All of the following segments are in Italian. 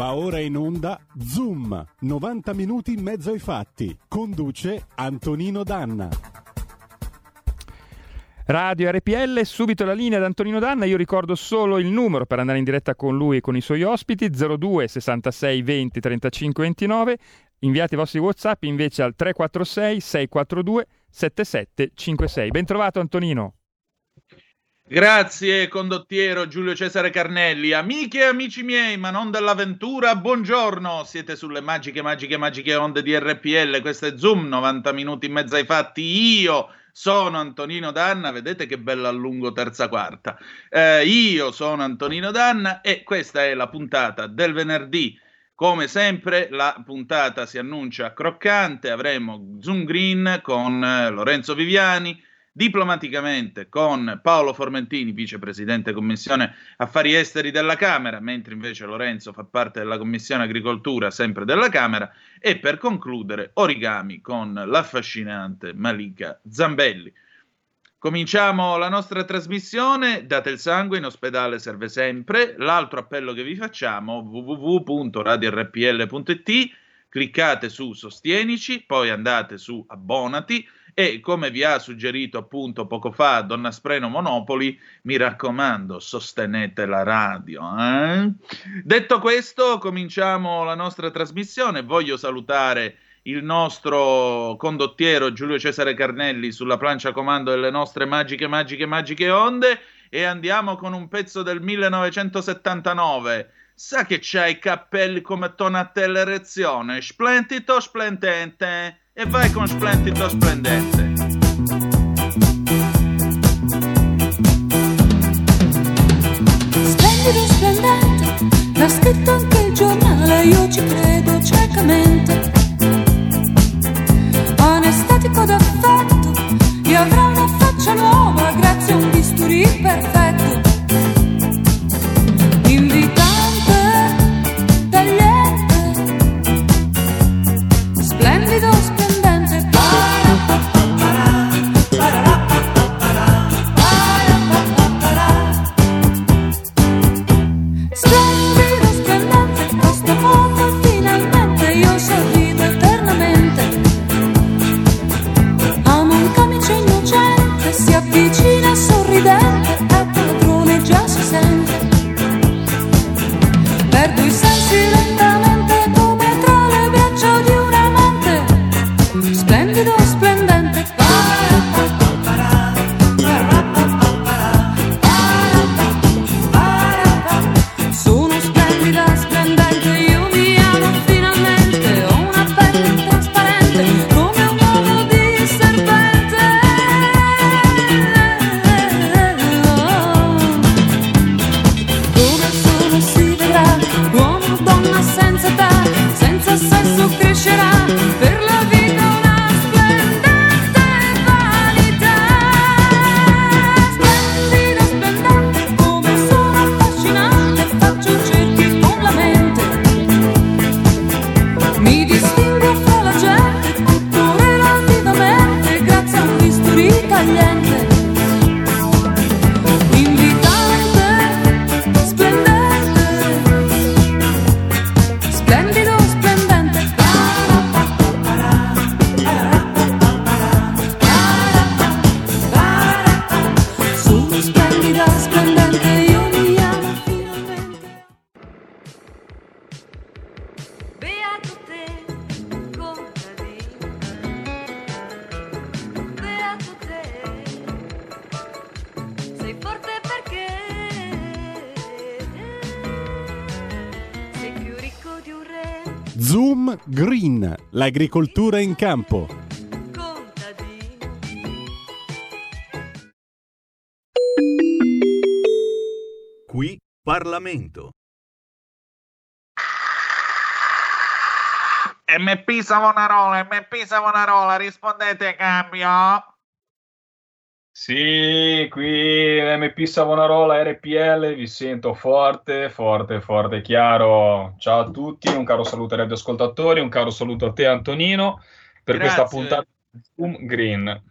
Va ora in onda Zoom, 90 minuti in mezzo ai fatti. Conduce Antonino Danna. Radio RPL, subito la linea ad Antonino Danna, io ricordo solo il numero per andare in diretta con lui e con i suoi ospiti, 02 66 20 35 29, inviate i vostri Whatsapp invece al 346 642 7756. Ben trovato Antonino. Grazie condottiero Giulio Cesare Carnelli, amiche e amici miei, ma non dell'avventura, buongiorno, siete sulle magiche, magiche, magiche onde di RPL, questo è Zoom, 90 minuti in mezzo ai fatti, io sono Antonino Danna, vedete che bella allungo terza quarta, eh, io sono Antonino Danna e questa è la puntata del venerdì, come sempre la puntata si annuncia croccante, avremo Zoom Green con eh, Lorenzo Viviani, diplomaticamente con Paolo Formentini, vicepresidente Commissione Affari Esteri della Camera, mentre invece Lorenzo fa parte della Commissione Agricoltura, sempre della Camera, e per concludere Origami con l'affascinante Malika Zambelli. Cominciamo la nostra trasmissione, date il sangue, in ospedale serve sempre. L'altro appello che vi facciamo, www.radiorpl.it, cliccate su Sostienici, poi andate su Abbonati, e come vi ha suggerito appunto poco fa Donna Spreno Monopoli, mi raccomando, sostenete la radio. Eh? Detto questo, cominciamo la nostra trasmissione. Voglio salutare il nostro condottiero Giulio Cesare Carnelli sulla plancia comando delle nostre magiche, magiche, magiche onde e andiamo con un pezzo del 1979. Sa che c'ha i cappelli come Tonatella Erezione? Splendito, splendente e vai con splendido splendente. Splendido splendente, l'ha scritto anche il giornale, io ci credo ciecamente. Anestetico d'affetto, io avrò una faccia nuova grazie a un bisturi perfetto. L'agricoltura in campo. Qui Parlamento. MP Savonarola, MP Savonarola, rispondete cambio. Sì, qui MP Savonarola RPL, vi sento forte, forte, forte, chiaro. Ciao a tutti, un caro saluto ai radioascoltatori, un caro saluto a te Antonino per Grazie. questa puntata di Zoom Green.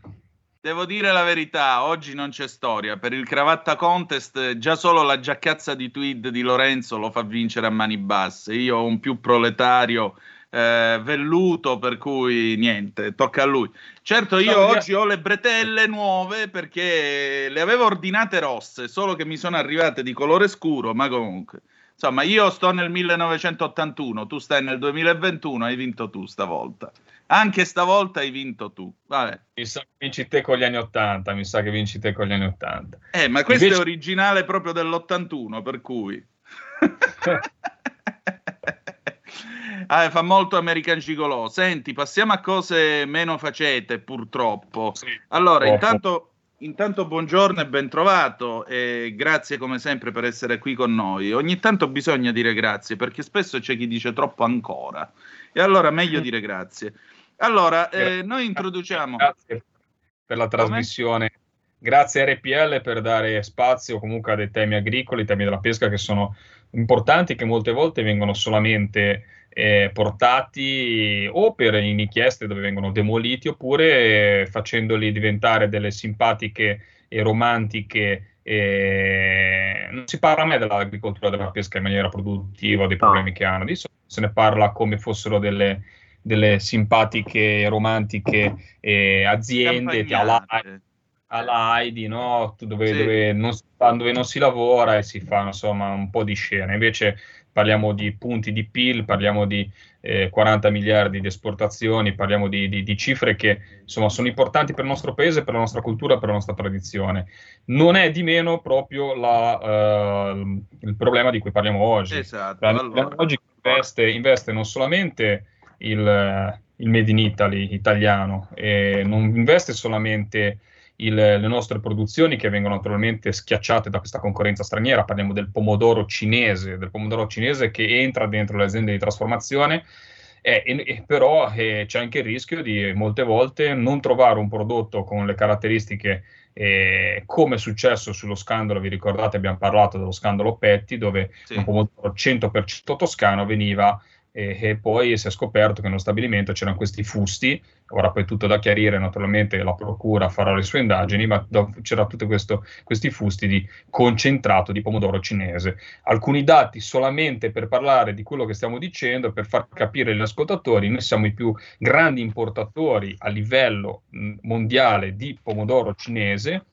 Devo dire la verità, oggi non c'è storia. Per il cravatta contest già solo la giaccazza di tweet di Lorenzo lo fa vincere a mani basse. Io ho un più proletario eh, velluto, per cui niente, tocca a lui. Certo, io No, oggi ho le bretelle nuove perché le avevo ordinate rosse, solo che mi sono arrivate di colore scuro, ma comunque. Insomma, io sto nel 1981, tu stai nel 2021, hai vinto tu stavolta. Anche stavolta hai vinto tu. Vabbè. Mi sa che vinci te con gli anni 80, mi sa che vinci te con gli anni 80. Eh, ma questo Invece- è originale proprio dell'81, per cui... Ah, fa molto American Gigolo. Senti, passiamo a cose meno facete, purtroppo. Sì, Allora, purtroppo. intanto, intanto buongiorno e ben trovato e grazie come sempre per essere qui con noi. Ogni tanto bisogna dire grazie perché spesso c'è chi dice troppo ancora e allora meglio dire grazie. Allora, eh, noi introduciamo... Grazie per la trasmissione. Grazie a RPL per dare spazio comunque a dei temi agricoli, temi della pesca che sono importanti, che molte volte vengono solamente eh, portati o per in inchieste dove vengono demoliti oppure eh, facendoli diventare delle simpatiche e romantiche. eh, non si parla mai dell'agricoltura della pesca in maniera produttiva, dei problemi che hanno, di solito se ne parla come fossero delle, delle simpatiche e romantiche eh, aziende campagnate. Alla Heidi, no? dove, Sì. dove non dove non si lavora e si fa insomma un po' di scena. Invece parliamo di punti di PIL, parliamo di eh, 40 miliardi di esportazioni, parliamo di, di- di cifre che insomma sono importanti per il nostro paese, per la nostra cultura, per la nostra tradizione. Non è di meno proprio la, eh, il problema di cui parliamo oggi. Esatto. La allora. Oggi investe, investe non solamente il, il Made in Italy italiano, non investe solamente il- le nostre produzioni che vengono naturalmente schiacciate da questa concorrenza straniera, parliamo del pomodoro cinese, del pomodoro cinese che entra dentro le aziende di trasformazione. eh, e- e però eh, c'è anche il rischio di molte volte non trovare un prodotto con le caratteristiche eh, come è successo sullo scandalo, vi ricordate, abbiamo parlato dello scandalo Petti, dove Sì. un pomodoro 100% toscano veniva eh, e poi si è scoperto che nello stabilimento c'erano questi fusti, ora poi tutto da chiarire, naturalmente la procura farà le sue indagini, ma do- c'era tutti questi fusti di concentrato di pomodoro cinese. Alcuni dati solamente per parlare di quello che stiamo dicendo, per far capire agli ascoltatori, noi siamo i più grandi importatori a livello mondiale di pomodoro cinese.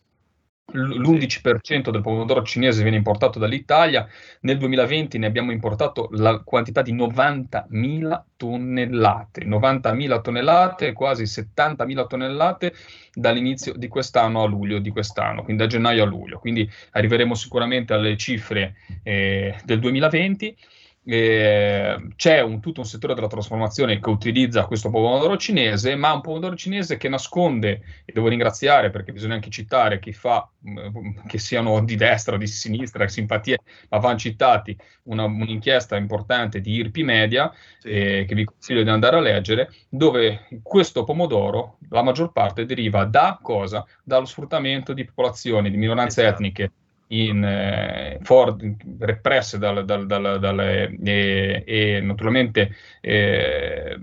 L- L'11% del pomodoro cinese viene importato dall'Italia, nel 2020 ne abbiamo importato la quantità di 90.000 tonnellate, 90.000 tonnellate, quasi 70.000 tonnellate dall'inizio di quest'anno a luglio di quest'anno, quindi da gennaio a luglio. Quindi arriveremo sicuramente alle cifre eh, del 2020. Eh, c'è un, tutto un settore della trasformazione che utilizza questo pomodoro cinese, ma un pomodoro cinese che nasconde, e devo ringraziare perché bisogna anche citare chi fa, mh, che siano di destra o di sinistra, simpatie, ma vanno citati, una, un'inchiesta importante di IRPI Media, Sì. eh, che vi consiglio di andare a leggere, dove questo pomodoro, la maggior parte, deriva da cosa? Dallo sfruttamento di popolazioni, di minoranze Esatto. etniche in, eh, for- represse dal, dal- dal- dalle- e, e naturalmente eh,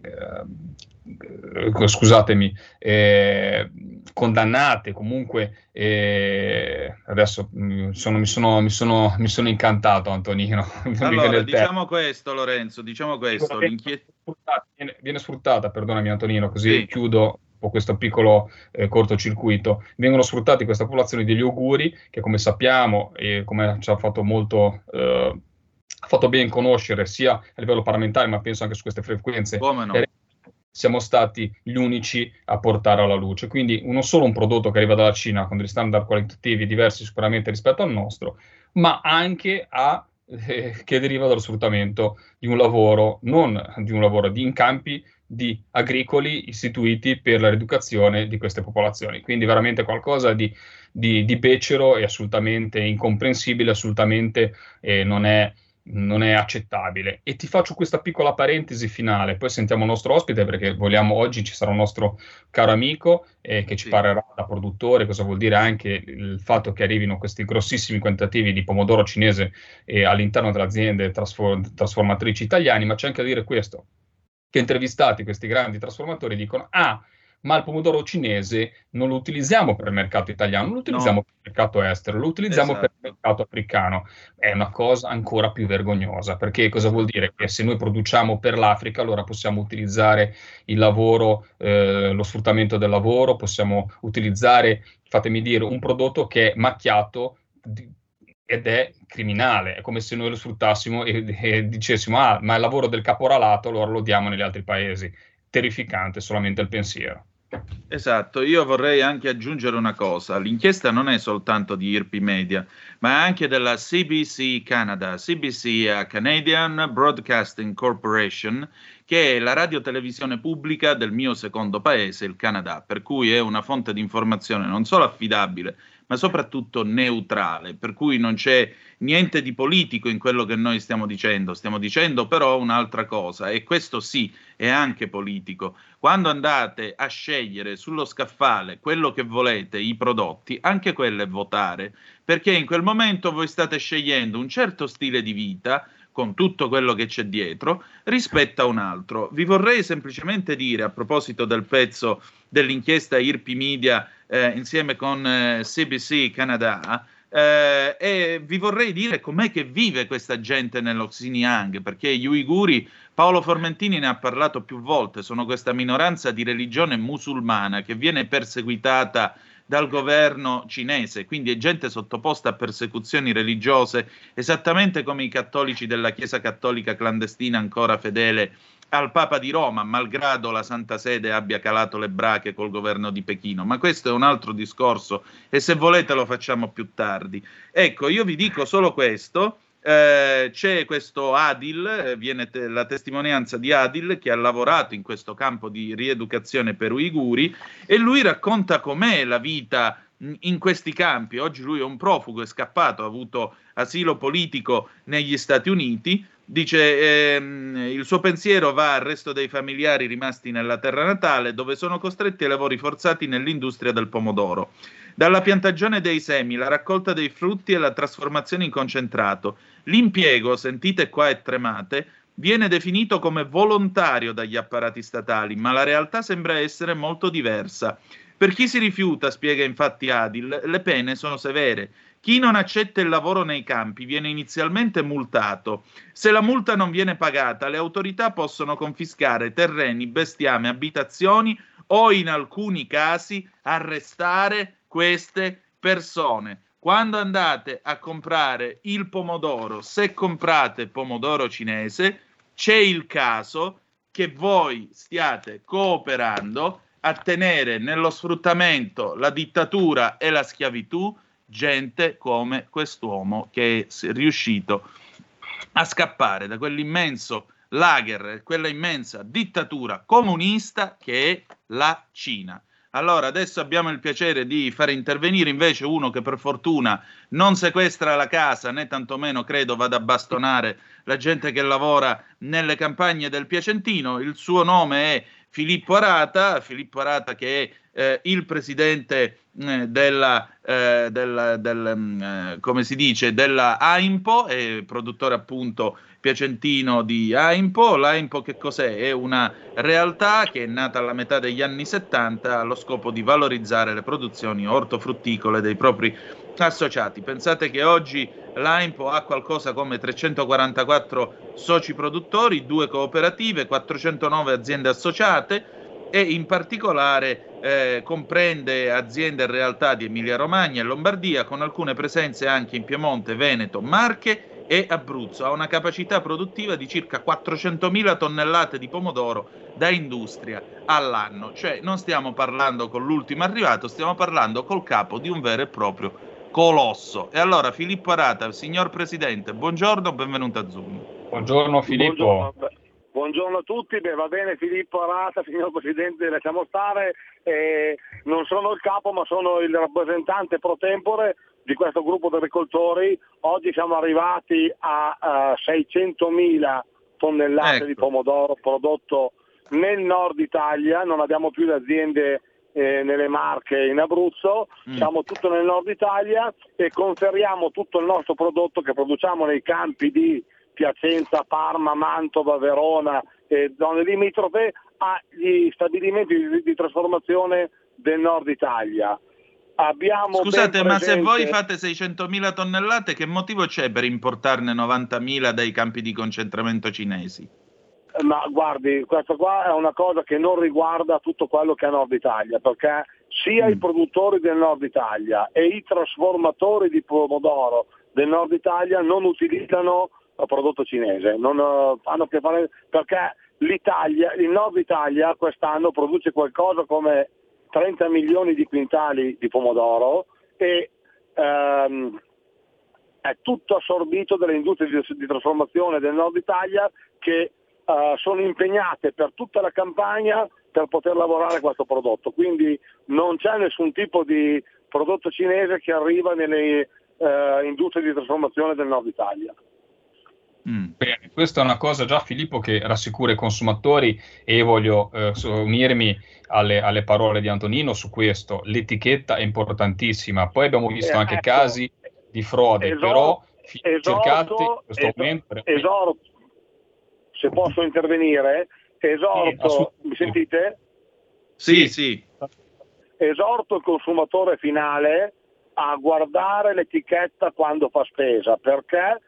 eh, scusatemi eh, condannate comunque eh, adesso sono- mi, sono, mi, sono, mi sono incantato Antonino Allora, diciamo questo, Lorenzo, diciamo questo. viene, viene sfruttata, perdonami Antonino, così Sì. chiudo po' questo piccolo eh, cortocircuito. Vengono sfruttati questa popolazione degli auguri che come sappiamo e come ci ha fatto molto eh, fatto ben conoscere sia a livello parlamentare, ma penso anche su queste frequenze Come no? eh, siamo stati gli unici a portare alla luce. Quindi non solo un prodotto che arriva dalla Cina con degli standard qualitativi diversi sicuramente rispetto al nostro, ma anche a, eh, che deriva dallo sfruttamento di un lavoro, non di un lavoro, di in campi di agricoli istituiti per la rieducazione di queste popolazioni. Quindi veramente qualcosa di, di, di becero e assolutamente incomprensibile, assolutamente eh, non è non è accettabile. E ti faccio questa piccola parentesi finale, poi sentiamo il nostro ospite perché vogliamo oggi ci sarà un nostro caro amico eh, che ci Sì. parlerà da produttore, cosa vuol dire anche il fatto che arrivino questi grossissimi quantitativi di pomodoro cinese eh, all'interno delle aziende trasfor- trasformatrici italiane, ma c'è anche da dire questo, che intervistati questi grandi trasformatori dicono ah ma il pomodoro cinese non lo utilizziamo per il mercato italiano, non lo utilizziamo No. per il mercato estero, lo utilizziamo per il Esatto. mercato africano. È una cosa ancora più vergognosa, perché cosa vuol dire? Che se noi produciamo per l'Africa, allora possiamo utilizzare il lavoro, eh, lo sfruttamento del lavoro, possiamo utilizzare, fatemi dire, un prodotto che è macchiato di- ed è criminale, è come se noi lo sfruttassimo e, e dicessimo, ah, ma è il lavoro del caporalato, allora lo diamo negli altri paesi. Terrificante solamente il pensiero. Esatto, io vorrei anche aggiungere una cosa, l'inchiesta non è soltanto di IRPI Media, ma anche della CBC Canada. CBC Canadian Broadcasting Corporation, che è la radiotelevisione pubblica del mio secondo paese, il Canada, per cui è una fonte di informazione non solo affidabile, ma soprattutto neutrale, per cui non c'è niente di politico in quello che noi stiamo dicendo, stiamo dicendo però un'altra cosa e questo sì è anche politico. Quando andate a scegliere sullo scaffale quello che volete, i prodotti, anche quello è votare, perché in quel momento voi state scegliendo un certo stile di vita con tutto quello che c'è dietro rispetto a un altro. Vi vorrei semplicemente dire a proposito del pezzo dell'inchiesta IRPI Media eh, insieme con eh, CBC Canada eh, e vi vorrei dire com'è che vive questa gente nello Xinjiang, perché gli uiguri, Paolo Formentini ne ha parlato più volte, sono questa minoranza di religione musulmana che viene perseguitata dal governo cinese, quindi è gente sottoposta a persecuzioni religiose, esattamente come i cattolici della Chiesa Cattolica clandestina ancora fedele al Papa di Roma, malgrado la Santa Sede abbia calato le brache col governo di Pechino. Ma questo è un altro discorso e se volete lo facciamo più tardi. Ecco, io vi dico solo questo. Eh, c'è questo Adil, eh, viene te- la testimonianza di Adil che ha lavorato in questo campo di rieducazione per uiguri e lui racconta com'è la vita in questi campi. Oggi lui è un profugo, è scappato, ha avuto asilo politico negli Stati Uniti. Dice ehm, il suo pensiero va al resto dei familiari rimasti nella terra natale, dove sono costretti ai lavori forzati nell'industria del pomodoro. Dalla piantagione dei semi, la raccolta dei frutti e la trasformazione in concentrato. L'impiego, sentite qua e tremate, viene definito come volontario dagli apparati statali, ma la realtà sembra essere molto diversa. Per chi si rifiuta, spiega infatti Adil, le pene sono severe. Chi non accetta il lavoro nei campi viene inizialmente multato. Se la multa non viene pagata, le autorità possono confiscare terreni, bestiame, abitazioni o in alcuni casi arrestare queste persone. Quando andate a comprare il pomodoro, se comprate pomodoro cinese, c'è il caso che voi stiate cooperando a tenere nello sfruttamento la dittatura e la schiavitù gente come quest'uomo che è riuscito a scappare da quell'immenso lager, quella immensa dittatura comunista che è la Cina. Allora, adesso abbiamo il piacere di fare intervenire invece uno che per fortuna non sequestra la casa, né tantomeno credo vada a bastonare la gente che lavora nelle campagne del Piacentino. Il suo nome è Filippo Arata, Filippo Arata che è eh, il presidente eh, della, eh, della del, um, come si dice, della AIMPO, produttore appunto piacentino di AIMPO. L'AIMPO che cos'è? È una realtà che è nata alla metà degli anni 70 allo scopo di valorizzare le produzioni ortofrutticole dei propri associati. Pensate che oggi l'AIMPO ha qualcosa come 344 soci produttori, due cooperative, 409 aziende associate e in particolare eh, comprende aziende e realtà di Emilia Romagna e Lombardia con alcune presenze anche in Piemonte, Veneto, Marche e Abruzzo. Ha una capacità produttiva di circa 400.000 tonnellate di pomodoro da industria all'anno. Cioè non stiamo parlando con l'ultimo arrivato, stiamo parlando col capo di un vero e proprio colosso. E allora Filippo Arata, signor Presidente, buongiorno, benvenuto a Zoom. Buongiorno Filippo. Buongiorno, buongiorno a tutti, Beh, va bene Filippo Arata, signor Presidente, lasciamo stare, eh, non sono il capo ma sono il rappresentante pro tempore di questo gruppo di agricoltori, oggi siamo arrivati a, a 600.000 tonnellate Ecco. di pomodoro prodotto nel nord Italia, non abbiamo più le aziende eh, nelle Marche e in Abruzzo, Mm. siamo tutto nel nord Italia e conferiamo tutto il nostro prodotto che produciamo nei campi di Piacenza, Parma, Mantova, Verona e zone limitrofe agli stabilimenti di, di trasformazione del nord Italia. Abbiamo Scusate, ben ma se presente- voi fate 600.000 tonnellate, che motivo c'è per importarne 90.000 dai campi di concentramento cinesi? Ma guardi, questa qua è una cosa che non riguarda tutto quello che è Nord Italia, perché sia Mm. i produttori del Nord Italia e i trasformatori di pomodoro del Nord Italia non utilizzano il prodotto cinese, non hanno che fare perché l'Italia, il Nord Italia quest'anno produce qualcosa come 30 milioni di quintali di pomodoro e ehm, è tutto assorbito dalle industrie di, di trasformazione del nord Italia che eh, sono impegnate per tutta la campagna per poter lavorare questo prodotto. Quindi non c'è nessun tipo di prodotto cinese che arriva nelle eh, industrie di trasformazione del nord Italia. Mm. Bene, questa è una cosa già Filippo che rassicura i consumatori e io voglio eh, unirmi alle, alle parole di Antonino su questo. L'etichetta è importantissima. Poi abbiamo visto Eh, anche ecco. casi di frode, Esor- però fi- esorto- cercate in questo esor- momento. esorto, se posso intervenire, Sì, esorto, assolutamente. mi sentite? Sì, sì. esorto il consumatore finale a guardare l'etichetta quando fa spesa, perché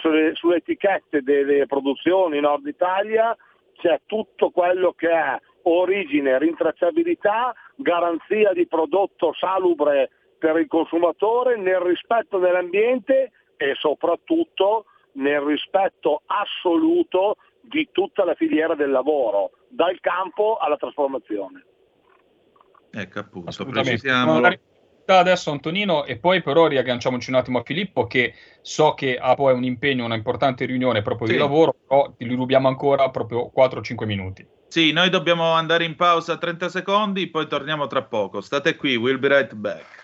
sulle, sulle etichette delle produzioni in Nord Italia c'è tutto quello che è origine, rintracciabilità, garanzia di prodotto salubre per il consumatore nel rispetto dell'ambiente e soprattutto nel rispetto assoluto di tutta la filiera del lavoro, dal campo alla trasformazione. Ecco appunto, precisiamolo. Adesso Antonino e poi però riagganciamoci un attimo a Filippo che so che ha poi un impegno, una importante riunione proprio Sì. di lavoro, però ti rubiamo ancora proprio 4-5 minuti. Sì, noi dobbiamo andare in pausa 30 secondi, poi torniamo tra poco. State qui, we'll be right back.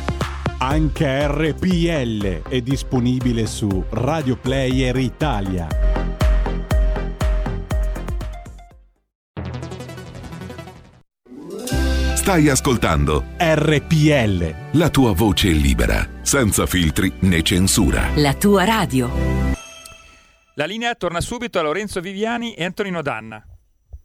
Anche RPL è disponibile su Radio Player Italia. Stai ascoltando RPL. la tua voce libera, senza filtri né censura. La tua radio. La linea torna subito a Lorenzo Viviani e Antonino Danna.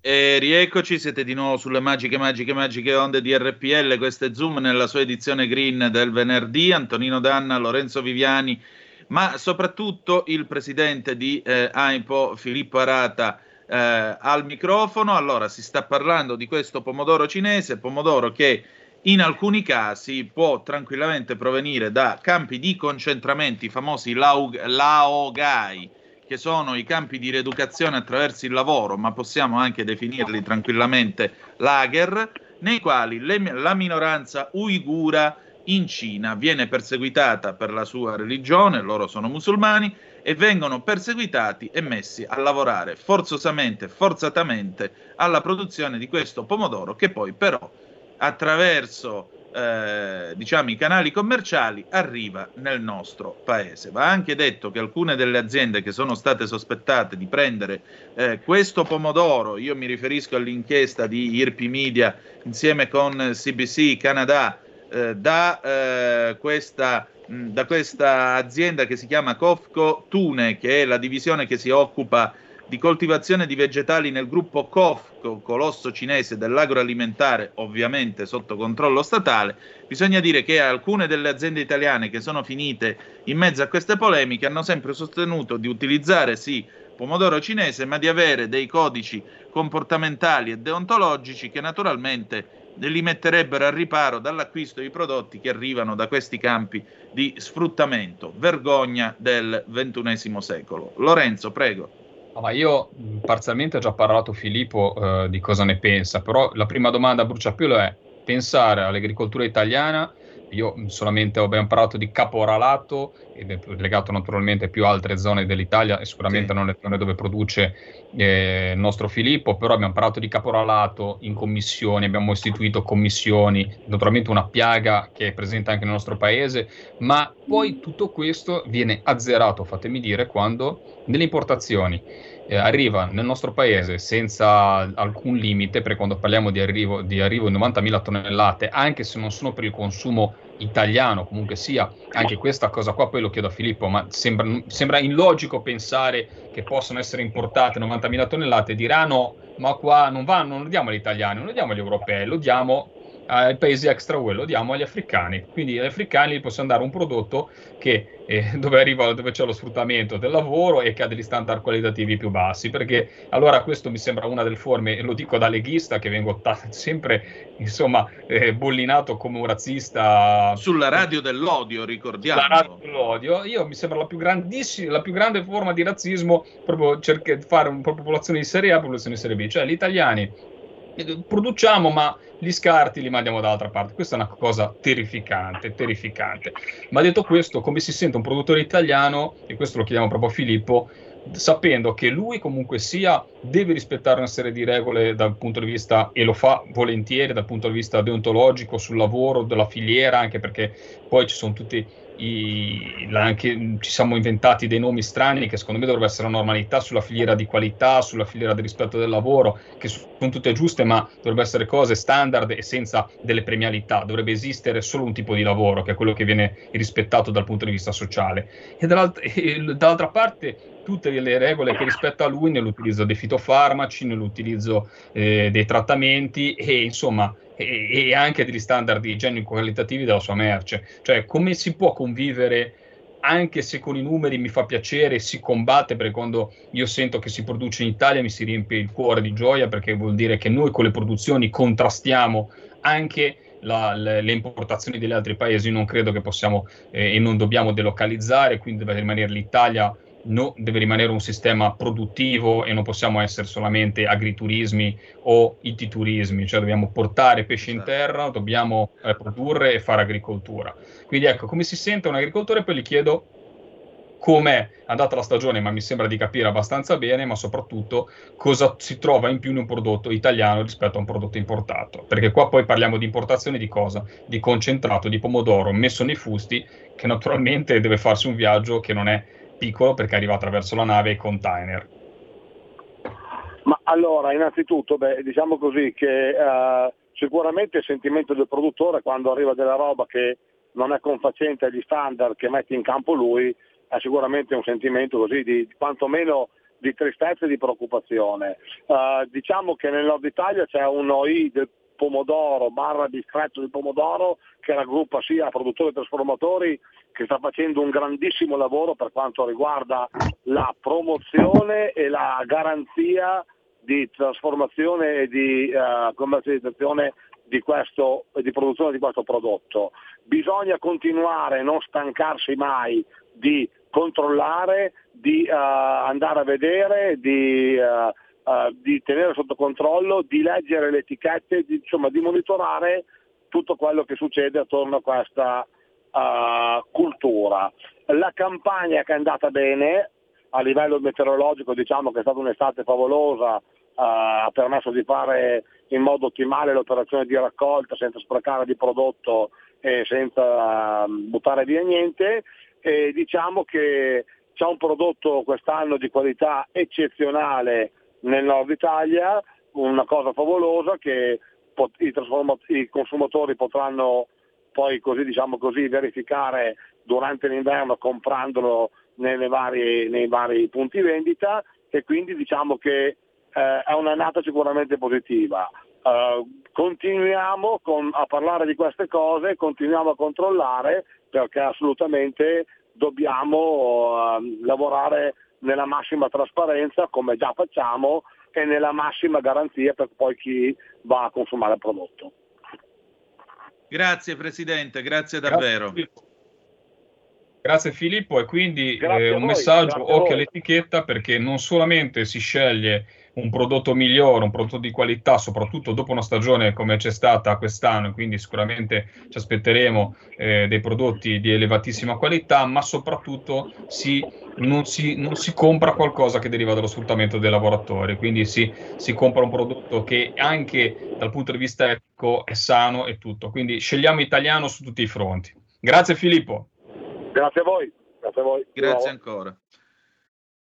E rieccoci, siete di nuovo sulle magiche, magiche, magiche onde di RPL. Questo è Zoom nella sua edizione green del venerdì. Antonino Danna, Lorenzo Viviani, ma soprattutto il presidente di eh, AIPO, Filippo Arata, eh, al microfono. Allora, si sta parlando di questo pomodoro cinese, pomodoro che in alcuni casi può tranquillamente provenire da campi di concentramento, i famosi laug- laogai, che sono i campi di rieducazione attraverso il lavoro, ma possiamo anche definirli tranquillamente lager, nei quali le- la minoranza uigura in Cina viene perseguitata per la sua religione, loro sono musulmani, e vengono perseguitati e messi a lavorare forzosamente, forzatamente alla produzione di questo pomodoro che poi però attraverso eh, diciamo i canali commerciali arriva nel nostro paese. Va anche detto che alcune delle aziende che sono state sospettate di prendere eh, questo pomodoro, io mi riferisco all'inchiesta di IRPI Media insieme con CBC Canada, eh, da, eh, questa, mh, da questa azienda che si chiama Cofco Tune, che è la divisione che si occupa di coltivazione di vegetali nel gruppo COFCO, colosso cinese dell'agroalimentare, ovviamente sotto controllo statale, bisogna dire che alcune delle aziende italiane che sono finite in mezzo a queste polemiche hanno sempre sostenuto di utilizzare sì pomodoro cinese, ma di avere dei codici comportamentali e deontologici che naturalmente li metterebbero al riparo dall'acquisto di prodotti che arrivano da questi campi di sfruttamento. Vergogna del ventunesimo secolo. Lorenzo, prego. Ma io parzialmente ho già parlato Filippo eh, di cosa ne pensa, però la prima domanda a bruciapelo è pensare all'agricoltura italiana io solamente abbiamo parlato di caporalato ed è legato naturalmente più a altre zone dell'Italia e sicuramente sì. non le zone dove produce eh, il nostro Filippo, però abbiamo parlato di caporalato in commissioni, abbiamo istituito commissioni, naturalmente una piaga che è presente anche nel nostro paese, ma poi tutto questo viene azzerato, fatemi dire, quando nelle importazioni eh, arriva nel nostro paese senza alcun limite, perché quando parliamo di arrivo di, arrivo di 90.000 tonnellate, anche se non sono per il consumo italiano, comunque sia, anche questa cosa qua poi lo chiedo a Filippo, ma sembra, sembra illogico pensare che possano essere importate 90.000 tonnellate e dire no, ma qua non vanno, non lo diamo agli italiani, non lo diamo agli europei, lo diamo ai paesi extra UE, lo diamo agli africani. Quindi agli africani possiamo dare un prodotto che, eh, dove, arriva, dove c'è lo sfruttamento del lavoro e che ha degli standard qualitativi più bassi. Perché allora questo mi sembra una delle forme, e lo dico da leghista, che vengo ta- sempre insomma eh, bollinato come un razzista. Sulla radio dell'odio, ricordiamo. Sulla radio dell'odio, io mi sembra la più grandissima, la più grande forma di razzismo proprio cercare di fare una popolazione di serie A e popolazione di serie B. Cioè gli italiani produciamo ma gli scarti li mandiamo dall'altra parte. Questa è una cosa terrificante, terrificante. Ma detto questo, come si sente un produttore italiano, e questo lo chiediamo proprio a Filippo, sapendo che lui comunque sia deve rispettare una serie di regole dal punto di vista, e lo fa volentieri dal punto di vista deontologico, sul lavoro, della filiera, anche perché poi ci sono tutti i, anche, ci siamo inventati dei nomi strani che secondo me dovrebbe essere una normalità sulla filiera di qualità, sulla filiera di rispetto del lavoro, che sono tutte giuste, ma dovrebbero essere cose standard e senza delle premialità. Dovrebbe esistere solo un tipo di lavoro, che è quello che viene rispettato dal punto di vista sociale. E, dall'alt- e dall'altra parte tutte le regole che rispetta a lui nell'utilizzo dei fitofarmaci, nell'utilizzo eh, dei trattamenti e insomma e, e anche degli standard igienico-qualitativi della sua merce. Cioè, come si può convivere anche se con i numeri mi fa piacere, si combatte, perché quando io sento che si produce in Italia mi si riempie il cuore di gioia, perché vuol dire che noi con le produzioni contrastiamo anche la, le, le, importazioni degli altri paesi. Non credo che possiamo eh, e non dobbiamo delocalizzare, quindi deve rimanere l'Italia no, deve rimanere un sistema produttivo e non possiamo essere solamente agriturismi o ititurismi, cioè dobbiamo portare pesce in terra, dobbiamo eh, produrre e fare agricoltura. Quindi ecco, come si sente un agricoltore? Poi gli chiedo com'è andata la stagione, ma mi sembra di capire abbastanza bene, ma soprattutto cosa si trova in più in un prodotto italiano rispetto a un prodotto importato. Perché qua poi parliamo di importazione di cosa? Di concentrato di pomodoro messo nei fusti, che naturalmente deve farsi un viaggio che non è piccolo perché arriva attraverso la nave e container. Ma allora, innanzitutto, beh, diciamo così che uh, sicuramente il sentimento del produttore quando arriva della roba che non è confacente agli standard che mette in campo lui, è sicuramente un sentimento così di quantomeno di tristezza e di preoccupazione. Uh, diciamo che nel nord Italia c'è un OI del pomodoro barra distretto di pomodoro che raggruppa sia produttori e trasformatori che sta facendo un grandissimo lavoro per quanto riguarda la promozione e la garanzia di trasformazione e di uh, commercializzazione di, questo, di produzione di questo prodotto. Bisogna continuare, non stancarsi mai di controllare, di uh, andare a vedere, di, uh, uh, di, tenere sotto controllo, di leggere le etichette, di, insomma, di monitorare tutto quello che succede attorno a questa uh, cultura. La campagna che è andata bene, a livello meteorologico diciamo che è stata un'estate favolosa, uh, ha permesso di fare in modo ottimale l'operazione di raccolta senza sprecare di prodotto e senza uh, buttare via niente e diciamo che c'è un prodotto quest'anno di qualità eccezionale nel nord Italia, una cosa favolosa che i, i consumatori potranno poi così, diciamo così, verificare durante l'inverno comprandolo vari, nei vari punti vendita e quindi diciamo che eh, è un'annata sicuramente positiva. Uh, continuiamo con, a parlare di queste cose, continuiamo a controllare perché assolutamente dobbiamo uh, lavorare nella massima trasparenza come già facciamo e nella massima garanzia per poi chi va a consumare il prodotto. Grazie Presidente, grazie davvero. Grazie. Grazie Filippo e quindi eh, un voi, messaggio occhio all'etichetta perché non solamente si sceglie un prodotto migliore, un prodotto di qualità, soprattutto dopo una stagione come c'è stata quest'anno, quindi sicuramente ci aspetteremo eh, dei prodotti di elevatissima qualità, ma soprattutto si, non, si, non si compra qualcosa che deriva dallo sfruttamento dei lavoratori, quindi si, si compra un prodotto che anche dal punto di vista etico è sano e tutto. Quindi scegliamo italiano su tutti i fronti. Grazie Filippo. Grazie a voi. Grazie a voi. Grazie ancora.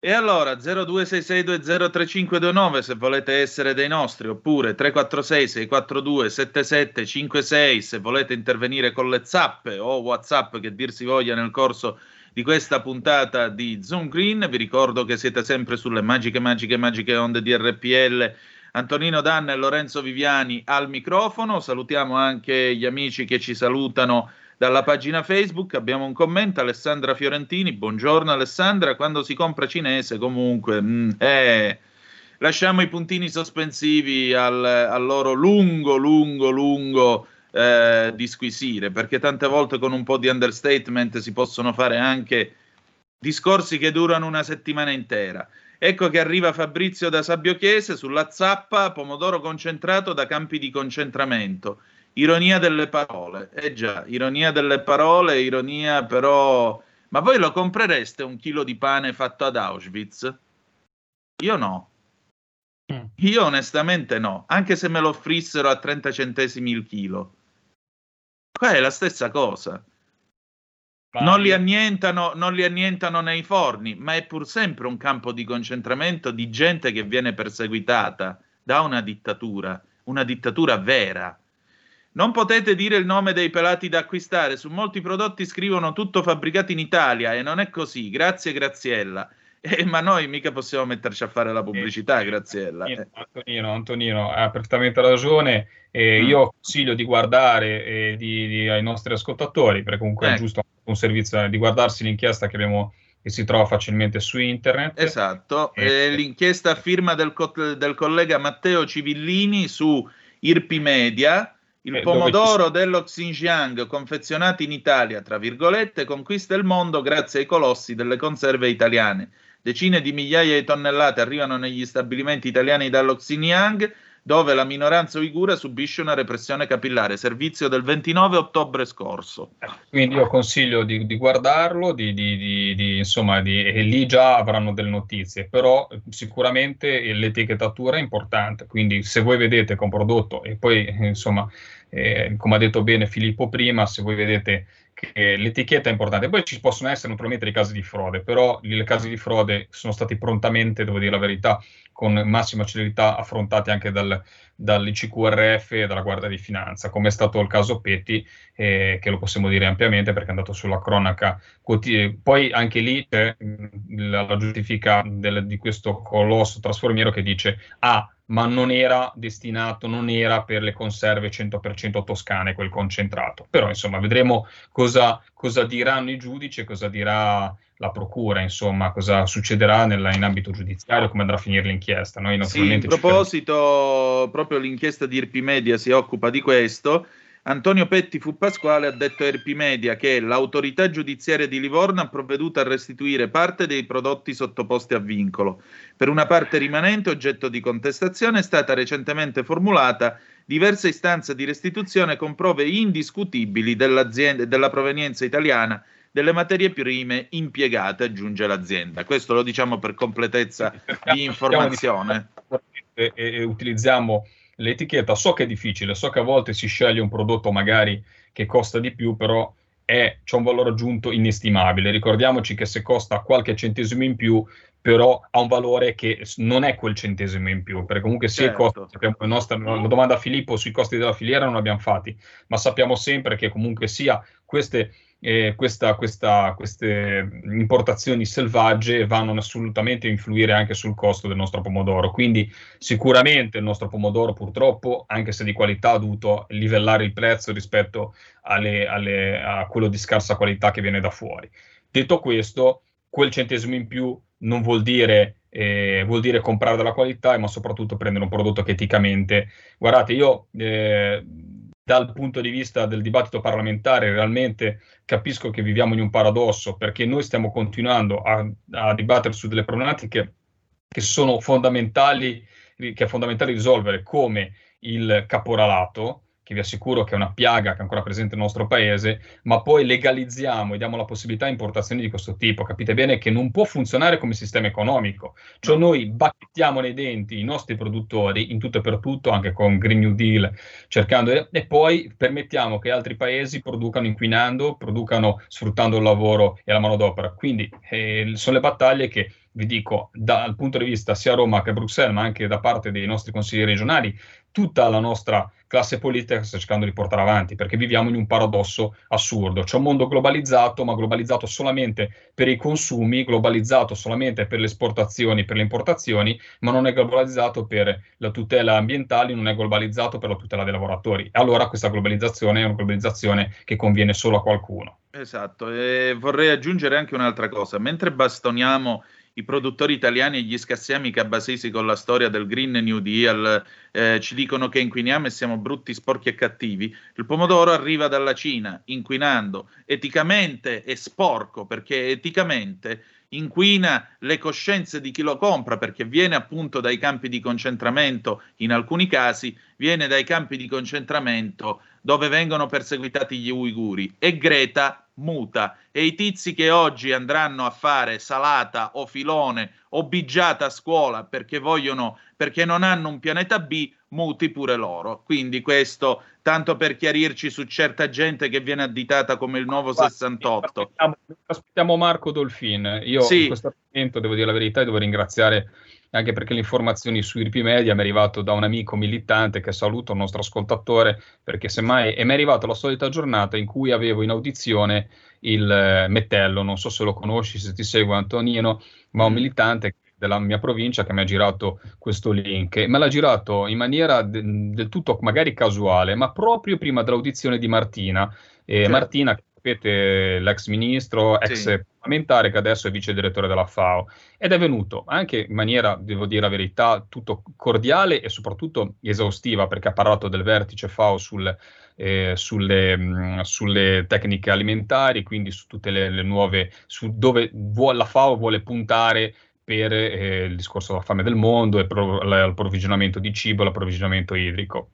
E allora 0266203529 se volete essere dei nostri oppure 346 642 7756 se volete intervenire con le zappe o WhatsApp che dir si voglia nel corso di questa puntata di Zoom Green. Vi ricordo che siete sempre sulle magiche, magiche, magiche onde di RPL. Antonino Danna e Lorenzo Viviani al microfono. Salutiamo anche gli amici che ci salutano dalla pagina Facebook. Abbiamo un commento, Alessandra Fiorentini. Buongiorno Alessandra, quando si compra cinese comunque... mm, eh, lasciamo i puntini sospensivi al, al loro lungo, lungo, lungo eh, disquisire, perché tante volte con un po' di understatement si possono fare anche discorsi che durano una settimana intera. Ecco che arriva Fabrizio da Sabbio Chiese sulla zappa, pomodoro concentrato da campi di concentramento. Ironia delle parole. Eh già, ironia delle parole, ironia però... Ma voi lo comprereste un chilo di pane fatto ad Auschwitz? Io no. Io onestamente no, anche se me lo offrissero a 30 centesimi il chilo. Qua è la stessa cosa. Non li, non li annientano nei forni, ma è pur sempre un campo di concentramento di gente che viene perseguitata da una dittatura, una dittatura vera. Non potete dire il nome dei pelati da acquistare, su molti prodotti scrivono tutto fabbricato in Italia e non è così. Grazie Graziella. Eh, ma noi mica possiamo metterci a fare la pubblicità, Graziella. Eh, Antonino, Antonino ha perfettamente ragione. Eh, Mm. Io consiglio di guardare eh, di- di- ai nostri ascoltatori, perché comunque è Ecco. giusto un servizio, eh, di guardarsi l'inchiesta che, abbiamo, che si trova facilmente su internet. Esatto, Eh, eh, l'inchiesta a firma del, co- del collega Matteo Civillini su Irpi Media, il Eh, pomodoro dello Xinjiang confezionato in Italia, tra virgolette, conquista il mondo grazie ai colossi delle conserve italiane. Decine di migliaia di tonnellate arrivano negli stabilimenti italiani dallo Xinjiang, dove la minoranza uigura subisce una repressione capillare. Servizio del 29 ottobre scorso. Quindi io consiglio di, di guardarlo, di, di- di- insomma, e lì già avranno delle notizie, però eh, sicuramente l'etichettatura è importante, quindi se voi vedete che un prodotto, e poi eh, insomma, eh, come ha detto bene Filippo prima, se voi vedete che l'etichetta è importante, poi ci possono essere naturalmente dei casi di frode, però i casi di frode sono stati prontamente, devo dire la verità, con massima celerità affrontati anche dal, dall'ICQRF e dalla Guardia di Finanza, come è stato il caso Petti, eh, che lo possiamo dire ampiamente perché è andato sulla cronaca quotidiana. Poi anche lì c'è la, la giustifica del- di questo colosso trasformiero che dice ah, ma non era destinato, non era per le conserve 100% toscane quel concentrato. Però insomma vedremo cosa, cosa diranno i giudici e cosa dirà la procura, insomma, cosa succederà nella- in ambito giudiziario, come andrà a finire l'inchiesta. Noi Sì, in proposito, proprio l'inchiesta di Irpi Media si occupa di questo. Antonio Petti fu Pasquale ha detto a Irpi Media che l'autorità giudiziaria di Livorno ha provveduto a restituire parte dei prodotti sottoposti a vincolo. Per una parte rimanente, oggetto di contestazione, è stata recentemente formulata diversa istanza di restituzione con prove indiscutibili dell'azienda della provenienza italiana delle materie prime impiegate, aggiunge l'azienda. Questo lo diciamo per completezza di informazione. e, e- utilizziamo l'etichetta. So che è difficile, so che a volte si sceglie un prodotto magari che costa di più, però è, c'è un valore aggiunto inestimabile. Ricordiamoci che se costa qualche centesimo in più, però ha un valore che non è quel centesimo in più, perché comunque se Certo. costa, sappiamo, la, nostra, la domanda a Filippo sui costi della filiera non l'abbiamo fatti, ma sappiamo sempre che comunque sia queste eh, questa- questa- queste importazioni selvagge vanno assolutamente a influire anche sul costo del nostro pomodoro. Quindi sicuramente il nostro pomodoro purtroppo, anche se di qualità, ha dovuto livellare il prezzo rispetto alle- alle- a quello di scarsa qualità che viene da fuori. Detto questo, quel centesimo in più non vuol dire, eh, vuol dire comprare della qualità, ma soprattutto prendere un prodotto che eticamente... Guardate, io... eh, dal punto di vista del dibattito parlamentare realmente capisco che viviamo in un paradosso perché noi stiamo continuando a, a dibattere su delle problematiche che sono fondamentali, che è fondamentale risolvere come il caporalato, che vi assicuro che è una piaga che è ancora presente nel nostro paese, ma poi legalizziamo e diamo la possibilità a importazioni di questo tipo. Capite bene che non può funzionare come sistema economico. Cioè noi bacchettiamo nei denti i nostri produttori in tutto e per tutto, anche con Green New Deal, cercando e poi permettiamo che altri paesi producano inquinando, producano sfruttando il lavoro e la manodopera. Quindi eh, sono le battaglie che vi dico, dal punto di vista sia a Roma che a Bruxelles, ma anche da parte dei nostri consigli regionali, tutta la nostra classe politica sta cercando di portare avanti, perché viviamo in un paradosso assurdo. C'è un mondo globalizzato, ma globalizzato solamente per i consumi, globalizzato solamente per le esportazioni, per le importazioni, ma non è globalizzato per la tutela ambientale, non è globalizzato per la tutela dei lavoratori. Allora questa globalizzazione è una globalizzazione che conviene solo a qualcuno. Esatto, e vorrei aggiungere anche un'altra cosa. Mentre bastoniamo i produttori italiani e gli scassiami cabasesi con la storia del Green New Deal eh, ci dicono che inquiniamo e siamo brutti, sporchi e cattivi. Il pomodoro arriva dalla Cina, inquinando eticamente e sporco, perché eticamente inquina le coscienze di chi lo compra perché viene appunto dai campi di concentramento, in alcuni casi viene dai campi di concentramento dove vengono perseguitati gli uiguri e Greta muta e i tizi che oggi andranno a fare salata o filone o bigiata a scuola perché vogliono perché non hanno un pianeta B muti pure loro. Quindi questo tanto per chiarirci su certa gente che viene additata come il nuovo 68 aspettiamo, aspettiamo Marco Dolfin. Io sì. in questo momento devo dire la verità e devo ringraziare anche perché le informazioni su IRP Media mi è arrivato da un amico militante che saluto, il nostro ascoltatore, perché semmai e mi è arrivata la solita giornata in cui avevo in audizione il eh, Mettello, non so se lo conosci, se ti segue Antonino, ma un mm. militante della mia provincia che mi ha girato questo link me l'ha girato in maniera de- del tutto magari casuale, ma proprio prima dell'audizione di Martina. Eh, certo. Martina, sapete, l'ex ministro, ex sì. parlamentare che adesso è vice direttore della FAO ed è venuto anche in maniera, devo dire la verità, tutto cordiale e soprattutto esaustiva perché ha parlato del vertice FAO sul, eh, sulle, mh, mm, sulle, tecniche alimentari, quindi su tutte le, le nuove, su dove vuole, la FAO vuole puntare per eh, il discorso della fame del mondo, e pro, l'approvvigionamento di cibo, l'approvvigionamento idrico.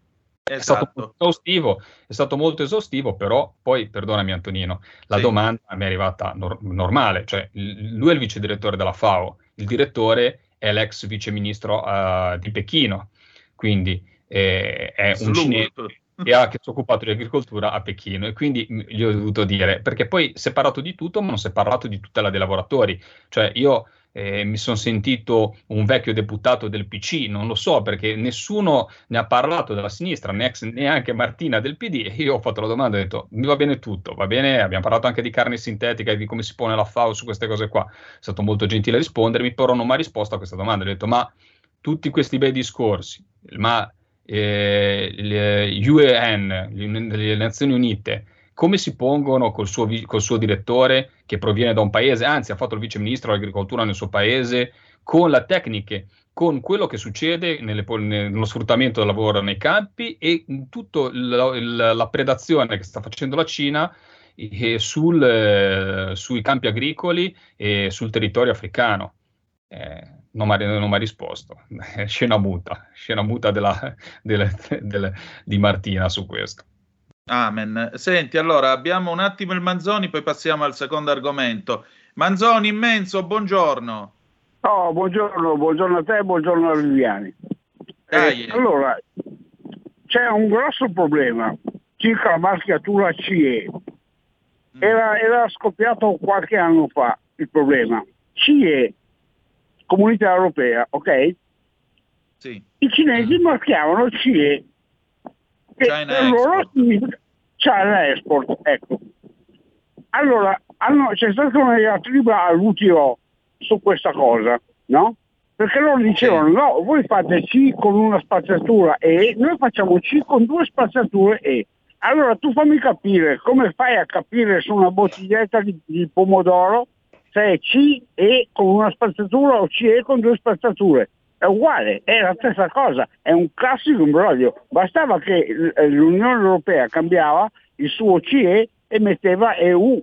Esatto. È stato esatto. esaustivo, è stato molto esaustivo, però poi, perdonami Antonino, la sì. domanda mi è arrivata nor- normale, cioè lui è il vice direttore della FAO, il direttore è l'ex vice ministro uh, di Pechino, quindi eh, è un cinese che, ha, che si è occupato di agricoltura a Pechino e quindi gli ho dovuto dire, perché poi si è parlato di tutto, ma non si è parlato di tutela dei lavoratori, cioè io eh, mi sono sentito un vecchio deputato del PC, non lo so perché nessuno ne ha parlato della sinistra, neanche Martina del PD e io ho fatto la domanda e ho detto mi va bene tutto, va bene, abbiamo parlato anche di carne sintetica e di come si pone la FAO su queste cose qua, è stato molto gentile a rispondermi, però non mi ha risposto a questa domanda, ho detto ma tutti questi bei discorsi, ma eh, l'UEN, le Nazioni Unite, come si pongono col suo, col suo direttore che proviene da un paese, anzi ha fatto il vice ministro dell'agricoltura nel suo paese, con le tecniche, con quello che succede nelle, nello sfruttamento del lavoro nei campi e tutta la, la, predazione che sta facendo la Cina eh, sul, eh, sui campi agricoli e sul territorio africano. Eh, non mi ha risposto. scena muta, scena muta della, delle, delle, di Martina su questo. Amen. Senti, allora abbiamo un attimo il Manzoni, poi passiamo al secondo argomento. Manzoni immenso, buongiorno. Oh, buongiorno, buongiorno a te, buongiorno a Viviani. Eh, allora, c'è un grosso problema circa la marchiatura CE. Mm. Era, era scoppiato qualche anno fa il problema. CE, Comunità Europea, ok? Sì. I cinesi marchiavano CE China allora, China Export, ecco. Allora, hanno, c'è stata una diatriba all'UTO su questa cosa, no? Perché loro dicevano, no, voi fate C con una spazzatura E, noi facciamo C con due spazzature E. Allora tu fammi capire come fai a capire su una bottiglietta di, di pomodoro se è C E con una spazzatura o C E con due spazzature. È uguale, è la stessa cosa, è un classico imbroglio. Bastava che eh, l'Unione Europea cambiava il suo CE e metteva EU.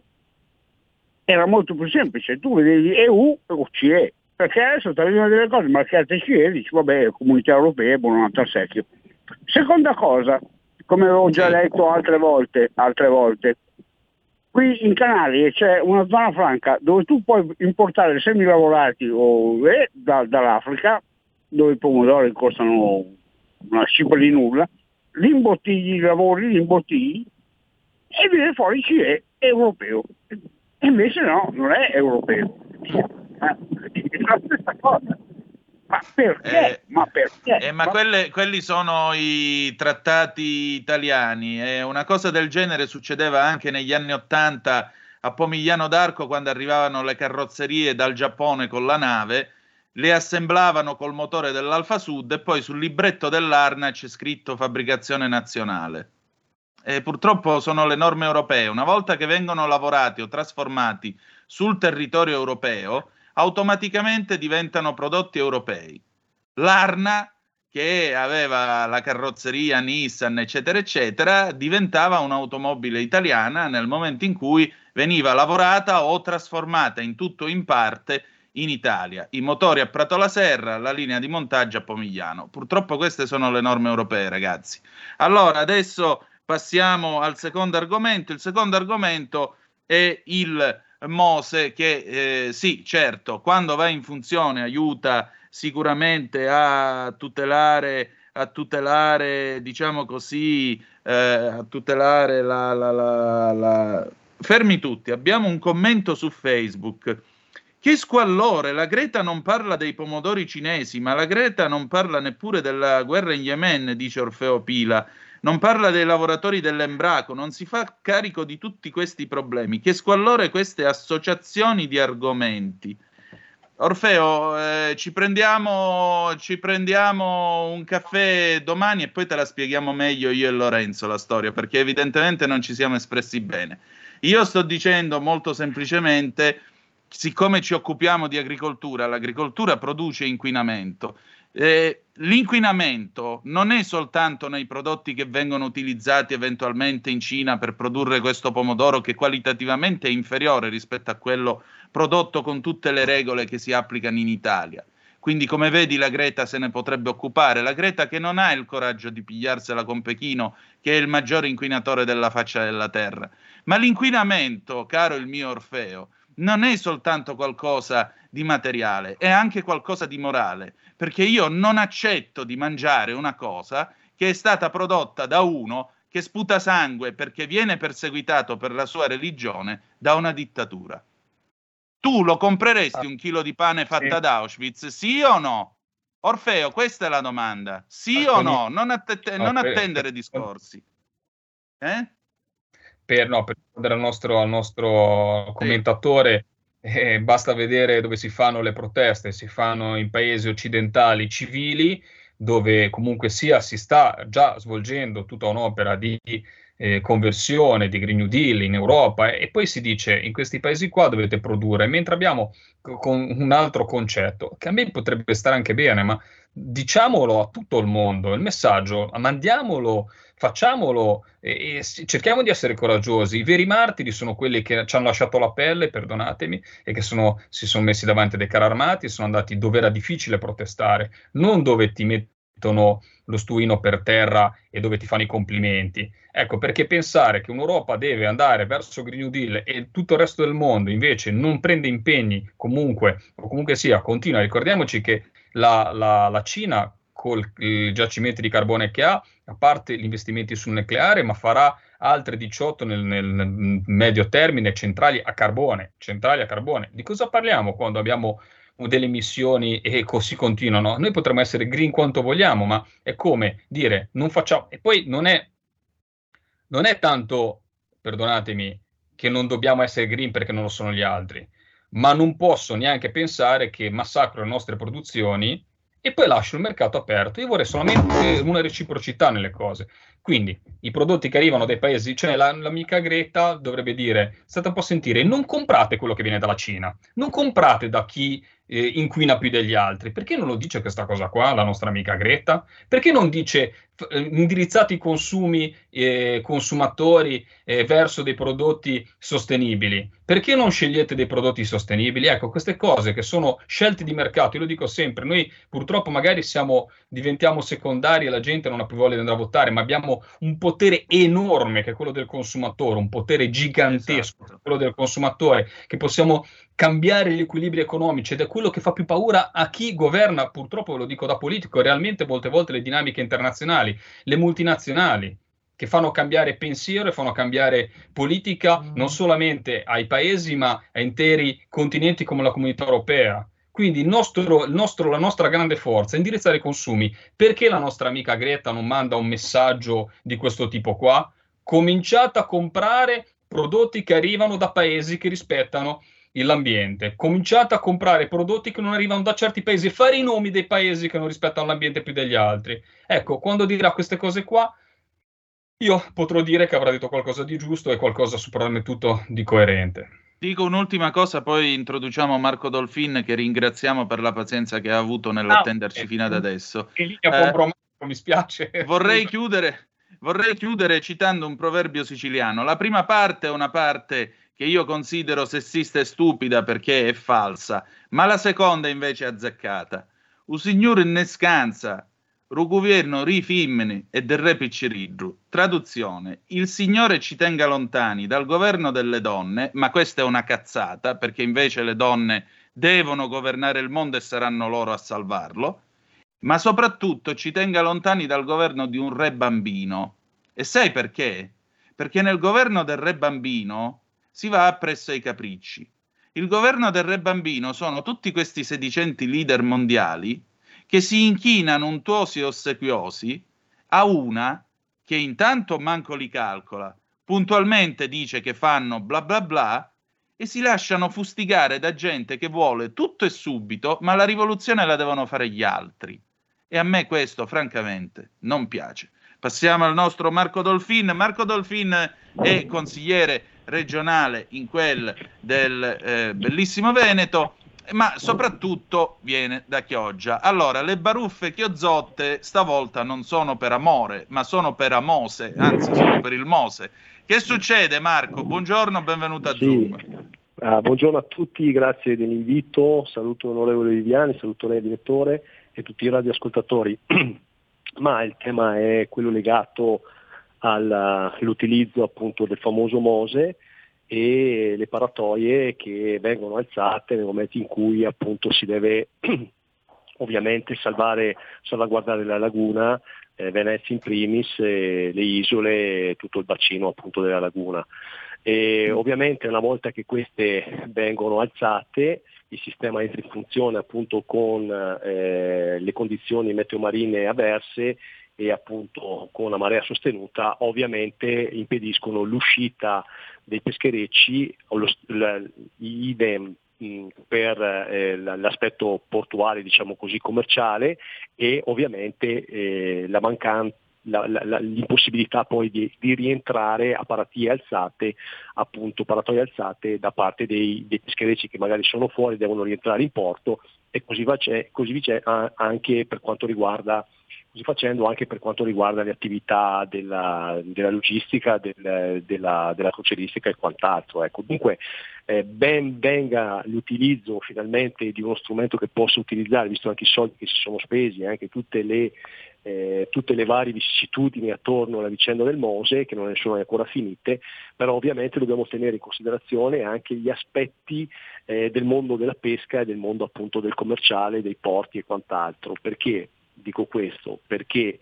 Era molto più semplice, tu vedevi EU o CE, perché adesso ti arrivano delle cose marcate CE e dici vabbè, comunità europea, buon altro secchio. Seconda cosa, come avevo già detto altre volte, altre volte, qui in Canarie c'è una zona franca dove tu puoi importare semi lavorati o, eh, da- dall'Africa, dove i pomodori costano una cifra di nulla, li imbottigli, li lavori, li imbottigli e viene fuori CE europeo. E invece no, non è europeo. Eh, È la stessa cosa. Ma perché? Eh, ma perché? Eh, ma quelle- quelli sono i trattati italiani e una cosa del genere succedeva anche negli anni Ottanta a Pomigliano d'Arco quando arrivavano le carrozzerie dal Giappone con la nave, le assemblavano col motore dell'Alfa Sud e poi sul libretto dell'Arna c'è scritto fabbricazione nazionale. E purtroppo sono le norme europee. Una volta che vengono lavorati o trasformati sul territorio europeo, automaticamente diventano prodotti europei. L'Arna, che aveva la carrozzeria Nissan, eccetera, eccetera, diventava un'automobile italiana nel momento in cui veniva lavorata o trasformata in tutto o in parte in Italia. I motori a Prato la Serra, la linea di montaggio a Pomigliano. Purtroppo queste sono le norme europee, ragazzi. Allora, adesso passiamo al secondo argomento. Il secondo argomento è il Mose che eh, sì, certo, quando va in funzione aiuta sicuramente a tutelare, a tutelare diciamo così, eh, a tutelare la, la, la, la... Fermi tutti, abbiamo un commento su Facebook. Che squallore, la Greta non parla dei pomodori cinesi, ma la Greta non parla neppure della guerra in Yemen, dice Orfeo Pila non parla dei lavoratori dell'Embraco, non si fa carico di tutti questi problemi. Che squallore queste associazioni di argomenti. Orfeo, eh, ci, prendiamo, ci prendiamo un caffè domani e poi te la spieghiamo meglio io e Lorenzo la storia, perché evidentemente non ci siamo espressi bene. Io sto dicendo molto semplicemente, siccome ci occupiamo di agricoltura, l'agricoltura produce inquinamento. Eh, l'inquinamento non è soltanto nei prodotti che vengono utilizzati eventualmente in Cina per produrre questo pomodoro che qualitativamente è inferiore rispetto a quello prodotto con tutte le regole che si applicano in Italia. Quindi, come vedi, la Greta se ne potrebbe occupare. La Greta che non ha il coraggio di pigliarsela con Pechino, che è il maggiore inquinatore della faccia della terra. Ma l'inquinamento, caro il mio Orfeo, non è soltanto qualcosa di materiale, è anche qualcosa di morale, perché io non accetto di mangiare una cosa che è stata prodotta da uno che sputa sangue perché viene perseguitato per la sua religione da una dittatura. Tu lo compreresti un chilo di pane fatta ad Auschwitz, sì o no? Orfeo, questa è la domanda. Sì o no? Non, att- non attendere discorsi. Eh? Per, no, per rispondere al nostro, al nostro commentatore, eh, basta vedere dove si fanno le proteste, si fanno in paesi occidentali civili, dove comunque sia si sta già svolgendo tutta un'opera di eh, conversione di Green New Deal in Europa e poi si dice in questi paesi qua dovete produrre, mentre abbiamo co- con un altro concetto che a me potrebbe stare anche bene, ma diciamolo a tutto il mondo, il messaggio, mandiamolo facciamolo e, e cerchiamo di essere coraggiosi. I veri martiri sono quelli che ci hanno lasciato la pelle, perdonatemi, e che sono, si sono messi davanti dei carri armati e sono andati dove era difficile protestare, non dove ti mettono lo stuino per terra e dove ti fanno i complimenti. Ecco, perché pensare che un'Europa deve andare verso Green New Deal e tutto il resto del mondo invece non prende impegni comunque, o comunque sia, continua. Ricordiamoci che la, la, la Cina col giacimenti di carbone che ha, a parte gli investimenti sul nucleare, ma farà altre 18 nel, nel, nel, medio termine centrali a carbone, centrali a carbone. Di cosa parliamo quando abbiamo delle emissioni e così continuano? Noi potremmo essere green quanto vogliamo, ma è come dire non facciamo e poi non è non è tanto, perdonatemi, che non dobbiamo essere green perché non lo sono gli altri, ma non posso neanche pensare che massacro le nostre produzioni e poi lascio il mercato aperto. Io vorrei solamente una reciprocità nelle cose. Quindi i prodotti che arrivano dai paesi, cioè la, l'amica Greta dovrebbe dire, state un po' a sentire, non comprate quello che viene dalla Cina, non comprate da chi eh, inquina più degli altri. Perché non lo dice questa cosa qua, la nostra amica Greta? Perché non dice eh, indirizzate i consumi eh, consumatori eh, verso dei prodotti sostenibili? Perché non scegliete dei prodotti sostenibili? Ecco, queste cose che sono scelte di mercato, io lo dico sempre, noi purtroppo magari siamo, diventiamo secondari e la gente non ha più voglia di andare a votare, ma abbiamo un potere enorme che è quello del consumatore, un potere gigantesco, esatto. quello del consumatore, che possiamo cambiare gli equilibri economici ed è quello che fa più paura a chi governa, purtroppo ve lo dico da politico, realmente molte volte le dinamiche internazionali, le multinazionali che fanno cambiare pensiero e fanno cambiare politica mm. non solamente ai paesi ma a interi continenti come la comunità europea. Quindi il nostro, il nostro, la nostra grande forza è indirizzare i consumi. Perché la nostra amica Greta non manda un messaggio di questo tipo qua? Cominciate a comprare prodotti che arrivano da paesi che rispettano l'ambiente. Cominciate a comprare prodotti che non arrivano da certi paesi, fare i nomi dei paesi che non rispettano l'ambiente più degli altri. Ecco, quando dirà queste cose qua, io potrò dire che avrà detto qualcosa di giusto e qualcosa soprattutto di coerente. Dico un'ultima cosa, poi introduciamo Marco Dolfin che ringraziamo per la pazienza che ha avuto nell'attenderci ah, fino ad adesso. Che eh, mi spiace. Vorrei chiudere, vorrei chiudere citando un proverbio siciliano. La prima parte è una parte che io considero sessista e stupida perché è falsa, ma la seconda invece è azzeccata. Un signore governo ri femmini e del re picciridru. Traduzione: Il Signore ci tenga lontani dal governo delle donne, ma questa è una cazzata, perché invece le donne devono governare il mondo e saranno loro a salvarlo, ma soprattutto ci tenga lontani dal governo di un re bambino. E sai perché? Perché nel governo del re bambino si va appresso ai capricci. Il governo del re bambino sono tutti questi sedicenti leader mondiali che si inchinano untuosi e ossequiosi a una che intanto manco li calcola, puntualmente dice che fanno bla bla bla e si lasciano fustigare da gente che vuole tutto e subito, ma la rivoluzione la devono fare gli altri. E a me questo, francamente, non piace. Passiamo al nostro Marco Dolfin. Marco Dolfin è consigliere regionale in quel del eh, bellissimo Veneto, ma soprattutto viene da Chioggia. Allora, le baruffe chiozzotte stavolta non sono per amore, ma sono per amose, anzi sono per il mose. Che succede Marco? Buongiorno, benvenuto a sì. Zoom. Ah, buongiorno a tutti, grazie dell'invito, saluto l'onorevole Viviani, saluto lei direttore e tutti i radioascoltatori. ma il tema è quello legato all'utilizzo appunto del famoso Mose e le paratoie che vengono alzate nel momento in cui appunto si deve ovviamente salvare, salvaguardare la laguna, eh, Venezia in primis, eh, le isole, tutto il bacino appunto della laguna. E ovviamente una volta che queste vengono alzate il sistema entra in funzione appunto con eh, le condizioni meteomarine avverse e appunto con la marea sostenuta ovviamente impediscono l'uscita dei pescherecci idem per eh, l'aspetto portuale, diciamo così, commerciale e ovviamente eh, la mancanza la, la, l'impossibilità poi di, di, rientrare a paratie alzate, appunto paratoie alzate da parte dei, dei pescherecci che magari sono fuori, devono rientrare in porto e così, va, così anche per quanto riguarda così facendo anche per quanto riguarda le attività della, della logistica, del, della, della crocieristica e quant'altro. Ecco. Dunque eh, ben venga l'utilizzo finalmente di uno strumento che possa utilizzare, visto anche i soldi che si sono spesi, e anche tutte le, eh, tutte le varie vicissitudini attorno alla vicenda del Mose, che non sono ancora finite, però ovviamente dobbiamo tenere in considerazione anche gli aspetti eh, del mondo della pesca e del mondo appunto del commerciale, dei porti e quant'altro. Perché dico questo? Perché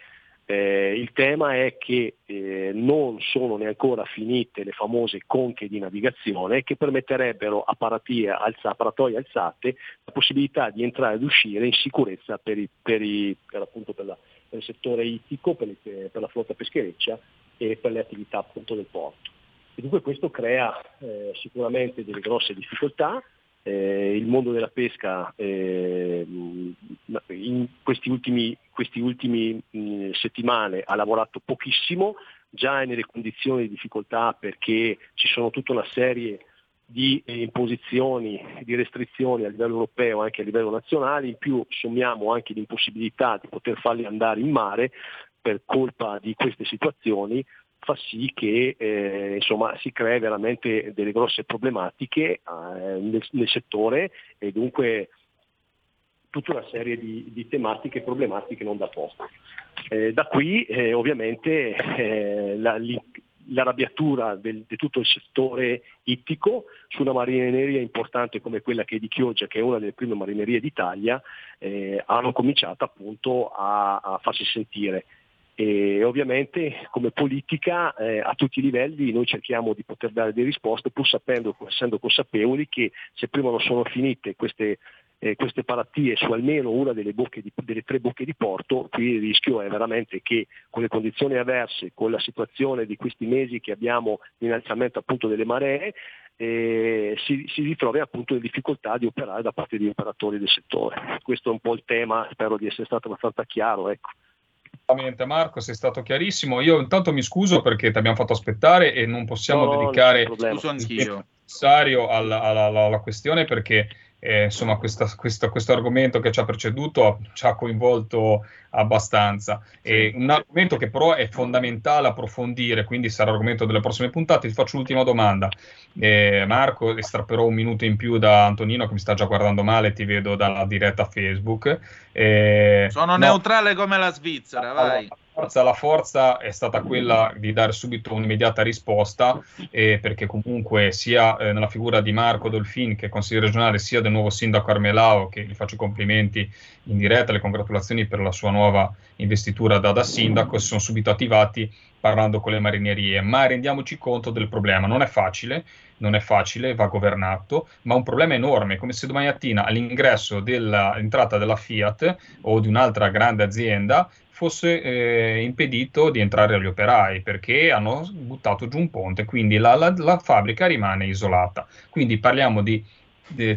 eh, il tema è che eh, non sono neanche finite le famose conche di navigazione che permetterebbero a paratie, alza, paratoie alzate la possibilità di entrare ed uscire in sicurezza per, i, per, i, per, per, la, il settore ittico, per, la flotta peschereccia e per le attività appunto, del porto. E dunque questo crea eh, sicuramente delle grosse difficoltà, eh, il mondo della pesca eh, in questi ultimi questi ultimi mh, settimane ha lavorato pochissimo, già è nelle condizioni di difficoltà perché ci sono tutta una serie di eh, imposizioni, di restrizioni a livello europeo e anche a livello nazionale, in più sommiamo anche l'impossibilità di poter farli andare in mare per colpa di queste situazioni, fa sì che eh, insomma, si crei veramente delle grosse problematiche eh, nel, nel, settore e dunque tutta una serie di, di tematiche e problematiche non da poco. Eh, da qui eh, ovviamente eh, la, l'arrabbiatura di tutto il settore ittico su una marineria importante come quella che è di Chioggia, che è una delle prime marinerie d'Italia, eh, hanno cominciato appunto a, a farsi sentire e ovviamente come politica eh, a tutti i livelli noi cerchiamo di poter dare delle risposte pur sapendo, essendo consapevoli che se prima non sono finite queste, eh, queste paratie su almeno una delle, di, delle, tre bocche di porto, qui il rischio è veramente che con le condizioni avverse, con la situazione di questi mesi che abbiamo l'innalzamento appunto delle maree, eh, si, si, ritrovi appunto in difficoltà di operare da parte degli operatori del settore. Questo è un po' il tema, spero di essere stato abbastanza chiaro. Ecco. Marco, sei stato chiarissimo. Io intanto mi scuso perché ti abbiamo fatto aspettare e non possiamo no, dedicare il tempo necessario alla, alla, alla, alla questione perché eh, insomma, questa, questa, questo argomento che ci ha preceduto ci ha coinvolto abbastanza. Sì. un argomento che però è fondamentale approfondire, quindi sarà argomento delle prossime puntate. Ti faccio l'ultima domanda. Eh, Marco, estrapperò un minuto in più da Antonino che mi sta già guardando male, ti vedo dalla diretta Facebook. Eh, Sono no, neutrale come la Svizzera, vai forza, la forza è stata quella di dare subito un'immediata risposta, eh, perché comunque sia eh, nella figura di Marco Dolfin, che è consigliere regionale, sia del nuovo sindaco Armelao, che gli faccio i complimenti in diretta, le congratulazioni per la sua nuova investitura da, da sindaco, si sono subito attivati parlando con le marinerie, ma rendiamoci conto del problema, non è facile, non è facile, va governato, ma un problema enorme, come se domani mattina all'ingresso dell'entrata della Fiat o di un'altra grande azienda fosse eh, impedito di entrare agli operai perché hanno buttato giù un ponte, quindi la, la, la fabbrica rimane isolata. Quindi parliamo di,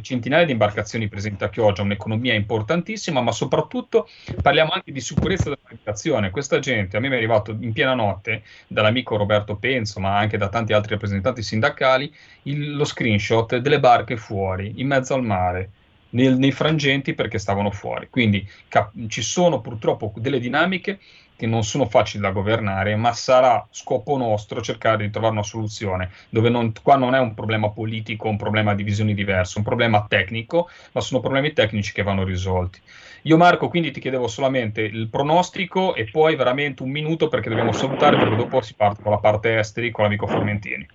centinaia di imbarcazioni presenti a Chioggia, un'economia importantissima, ma soprattutto parliamo anche di sicurezza della navigazione. Questa gente, a me mi è arrivato in piena notte dall'amico Roberto Penzo, ma anche da tanti altri rappresentanti sindacali, il, lo screenshot delle barche fuori, in mezzo al mare nel, nei frangenti perché stavano fuori. Quindi cap- ci sono purtroppo delle dinamiche che non sono facili da governare, ma sarà scopo nostro cercare di trovare una soluzione, dove non, qua non è un problema politico, un problema di visioni diverse, un problema tecnico, ma sono problemi tecnici che vanno risolti. Io Marco, quindi ti chiedevo solamente il pronostico e poi veramente un minuto perché dobbiamo salutare, perché dopo si parte con la parte esteri con l'amico Formentini.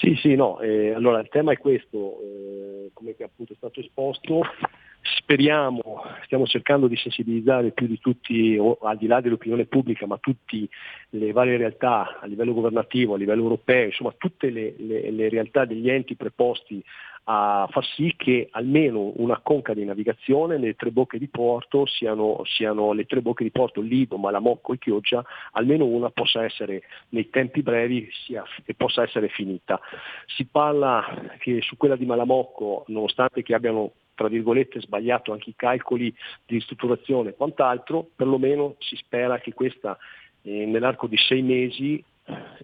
Sì, sì, no, eh, allora il tema è questo, eh, come appunto è stato esposto, speriamo, stiamo cercando di sensibilizzare più di tutti, al di là dell'opinione pubblica, ma tutte le varie realtà a livello governativo, a livello europeo, insomma tutte le, le, le realtà degli enti preposti a far sì che almeno una conca di navigazione nelle tre bocche di porto siano, siano le tre bocche di porto Lido, Malamocco e Chioggia, almeno una possa essere nei tempi brevi sia, e possa essere finita. Si parla che su quella di Malamocco, nonostante che abbiano tra virgolette sbagliato anche i calcoli di ristrutturazione e quant'altro, perlomeno si spera che questa eh, nell'arco di sei mesi,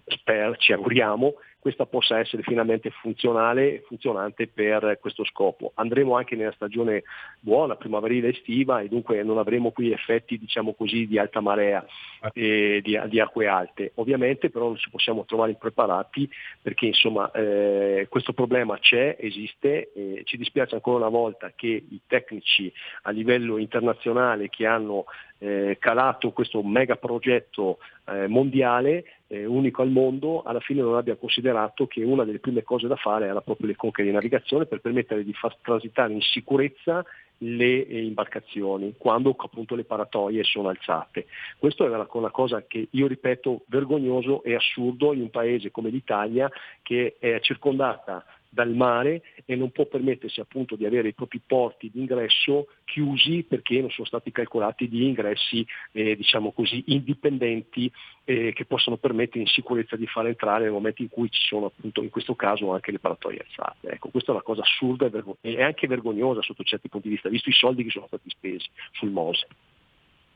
spero, ci auguriamo, questa possa essere finalmente funzionale e funzionante per questo scopo. Andremo anche nella stagione buona, primaverile estiva e dunque non avremo qui effetti diciamo così di alta marea e di, di acque alte. Ovviamente però non ci possiamo trovare impreparati perché insomma eh, questo problema c'è, esiste e ci dispiace ancora una volta che i tecnici a livello internazionale che hanno eh, calato questo mega progetto eh, mondiale eh, unico al mondo, alla fine non abbia considerato che una delle prime cose da fare era proprio le conche di navigazione per permettere di far transitare in sicurezza le eh, imbarcazioni quando appunto le paratoie sono alzate. Questo è una cosa che io ripeto vergognoso e assurdo in un paese come l'Italia che è circondata dal mare e non può permettersi appunto di avere i propri porti di ingresso chiusi perché non sono stati calcolati di ingressi eh, diciamo così indipendenti eh, che possono permettere in sicurezza di far entrare nel momento in cui ci sono appunto in questo caso anche le paratoie alzate. Ecco, questa è una cosa assurda e, vergog- e anche vergognosa sotto certi punti di vista, visto i soldi che sono stati spesi sul Mose.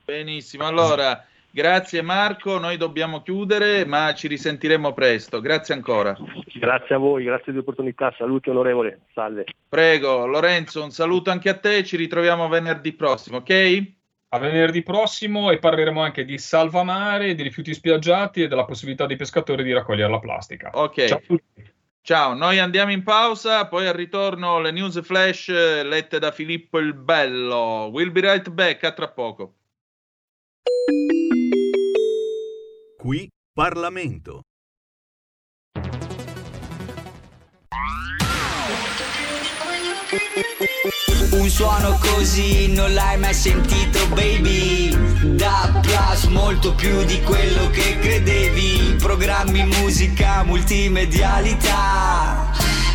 Benissimo, allora grazie Marco, noi dobbiamo chiudere, ma ci risentiremo presto. Grazie ancora. Grazie a voi, grazie dell'opportunità, saluti onorevole, salve. Prego, Lorenzo, un saluto anche a te, ci ritroviamo venerdì prossimo, ok? A venerdì prossimo e parleremo anche di salvamare, di rifiuti spiaggiati e della possibilità dei pescatori di raccogliere la plastica. Ok. Ciao a tutti. Ciao, noi andiamo in pausa, poi al ritorno le news flash lette da Filippo il Bello. We'll be right back, a tra poco. Qui Parlamento. Un suono così non l'hai mai sentito baby Da Plus molto più di quello che credevi Programmi, musica, multimedialità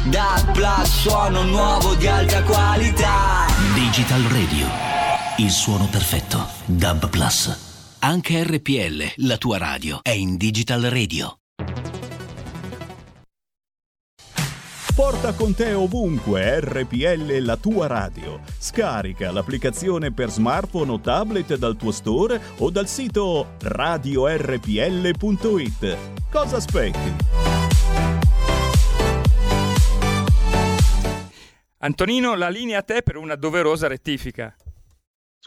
Da Plus suono nuovo di alta qualità Digital Radio, il suono perfetto. Dub Plus. Anche RPL, la tua radio, è in Digital Radio. Porta con te ovunque RPL la tua radio. Scarica l'applicazione per smartphone o tablet dal tuo store o dal sito radiorpl.it. Cosa aspetti? Antonino, la linea a te per una doverosa rettifica.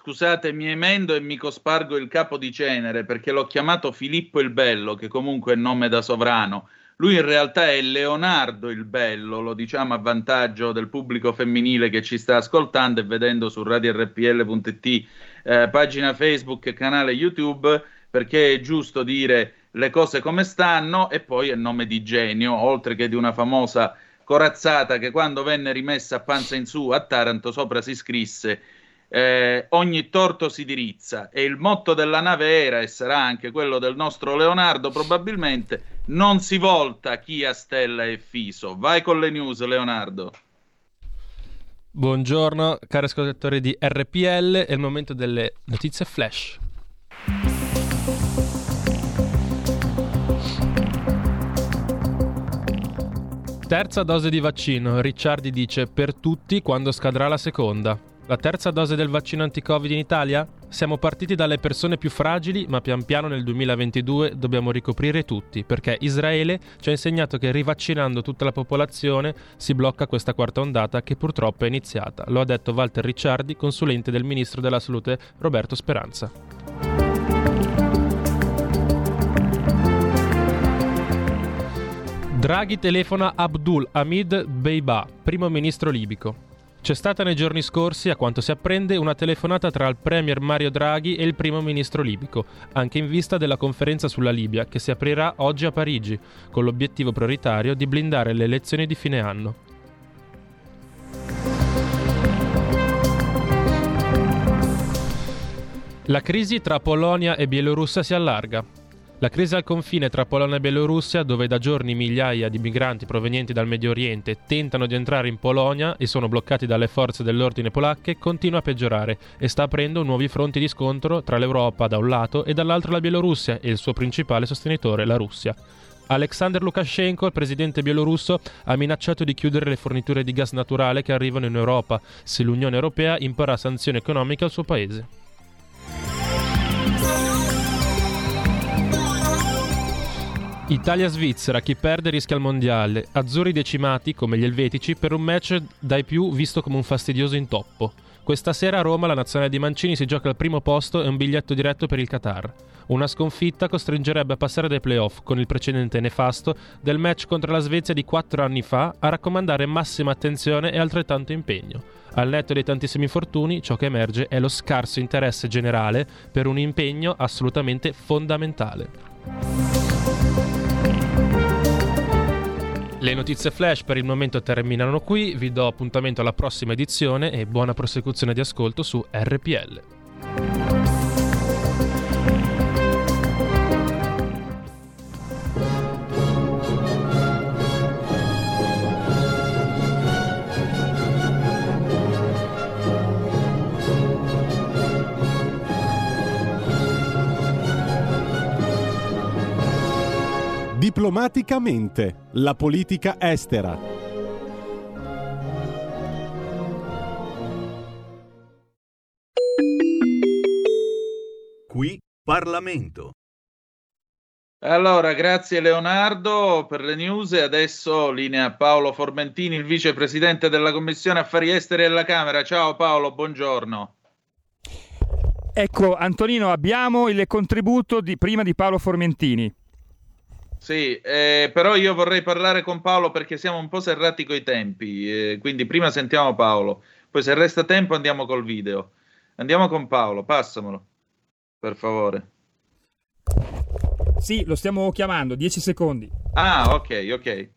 Scusate, mi emendo e mi cospargo il capo di cenere perché l'ho chiamato Filippo il Bello, che comunque è nome da sovrano. Lui in realtà è Leonardo il Bello, lo diciamo a vantaggio del pubblico femminile che ci sta ascoltando e vedendo su radiorpl.it, eh, pagina Facebook e canale YouTube, perché è giusto dire le cose come stanno e poi è nome di genio, oltre che di una famosa corazzata che quando venne rimessa a panza in su a Taranto sopra si scrisse eh, ogni torto si dirizza e il motto della nave era e sarà anche quello del nostro Leonardo probabilmente non si volta chi a stella è fiso vai con le news Leonardo Buongiorno cari ascoltatori di RPL, è il momento delle notizie flash. Terza dose di vaccino. Ricciardi dice per tutti quando scadrà la seconda. La terza dose del vaccino anti-Covid in Italia? Siamo partiti dalle persone più fragili, ma pian piano nel 2022 dobbiamo ricoprire tutti, perché Israele ci ha insegnato che rivaccinando tutta la popolazione si blocca questa quarta ondata che purtroppo è iniziata. Lo ha detto Walter Ricciardi, consulente del ministro della Salute Roberto Speranza. Draghi telefona Abdul Hamid Beiba, primo ministro libico. C'è stata nei giorni scorsi, a quanto si apprende, una telefonata tra il premier Mario Draghi e il primo ministro libico, anche in vista della conferenza sulla Libia che si aprirà oggi a Parigi, con l'obiettivo prioritario di blindare le elezioni di fine anno. La crisi tra Polonia e Bielorussia si allarga. La crisi al confine tra Polonia e Bielorussia, dove da giorni migliaia di migranti provenienti dal Medio Oriente tentano di entrare in Polonia e sono bloccati dalle forze dell'ordine polacche, continua a peggiorare e sta aprendo nuovi fronti di scontro tra l'Europa da un lato e dall'altro la Bielorussia e il suo principale sostenitore, la Russia. Alexander Lukashenko, il presidente bielorusso, ha minacciato di chiudere le forniture di gas naturale che arrivano in Europa se l'Unione Europea imporrà sanzioni economiche al suo paese. Italia-Svizzera, chi perde rischia il mondiale. Azzurri decimati, come gli elvetici, per un match dai più visto come un fastidioso intoppo. Questa sera a Roma la nazionale di Mancini si gioca al primo posto e un biglietto diretto per il Qatar. Una sconfitta costringerebbe a passare dai playoff, con il precedente nefasto del match contro la Svezia di quattro anni fa, a raccomandare massima attenzione e altrettanto impegno. Al netto dei tantissimi infortuni, ciò che emerge è lo scarso interesse generale per un impegno assolutamente fondamentale. Le notizie flash per il momento terminano qui, vi do appuntamento alla prossima edizione e buona prosecuzione di ascolto su RPL. Diplomaticamente, la politica estera. Qui Parlamento. Allora, grazie Leonardo per le news e adesso linea Paolo Formentini, il vicepresidente della Commissione Affari Esteri della Camera. Ciao Paolo, buongiorno. Ecco, Antonino, abbiamo il contributo di, prima di Paolo Formentini. Sì, eh, però io vorrei parlare con Paolo perché siamo un po' serrati coi tempi, eh, quindi prima sentiamo Paolo, poi se resta tempo andiamo col video. Andiamo con Paolo, passamelo, per favore. Sì, lo stiamo chiamando, 10 secondi. Ah, ok, ok.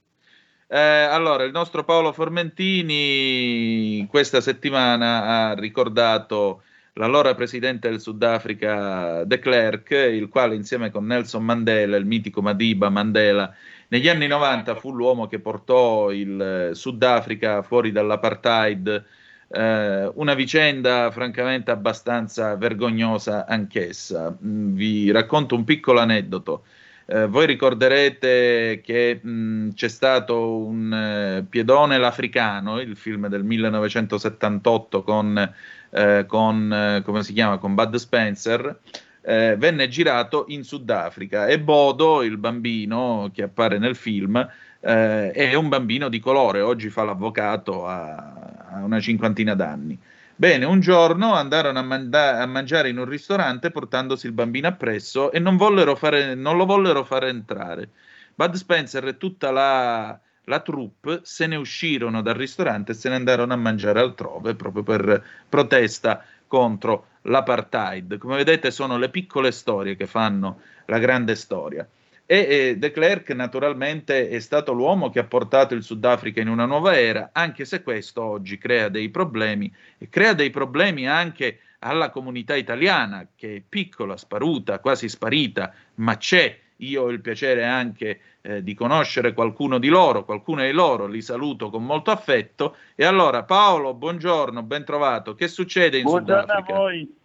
Eh, allora, il nostro Paolo Formentini questa settimana ha ricordato l'allora presidente del Sudafrica de Klerk, il quale insieme con Nelson Mandela, il mitico Madiba Mandela, negli anni 90 fu l'uomo che portò il Sudafrica fuori dall'apartheid, eh, una vicenda francamente abbastanza vergognosa anch'essa. Mm, vi racconto un piccolo aneddoto. Eh, voi ricorderete che mh, c'è stato un eh, Piedone l'Africano, il film del 1978 con eh, con, eh, come si chiama, con Bud Spencer, eh, venne girato in Sudafrica e Bodo, il bambino che appare nel film, eh, è un bambino di colore, oggi fa l'avvocato a, a una cinquantina d'anni. Bene, un giorno andarono a, manda- a, mangiare in un ristorante portandosi il bambino appresso e non, fare, non lo vollero fare entrare. Bud Spencer e tutta la, la troupe se ne uscirono dal ristorante e se ne andarono a mangiare altrove proprio per protesta contro l'apartheid. Come vedete sono le piccole storie che fanno la grande storia. E, e De Klerk naturalmente è stato l'uomo che ha portato il Sudafrica in una nuova era, anche se questo oggi crea dei problemi e crea dei problemi anche alla comunità italiana che è piccola, sparuta, quasi sparita, ma c'è io ho il piacere anche eh, di conoscere qualcuno di loro, qualcuno di loro, li saluto con molto affetto. E allora Paolo, buongiorno, ben trovato. Che succede in buongiorno Sudafrica? a voi.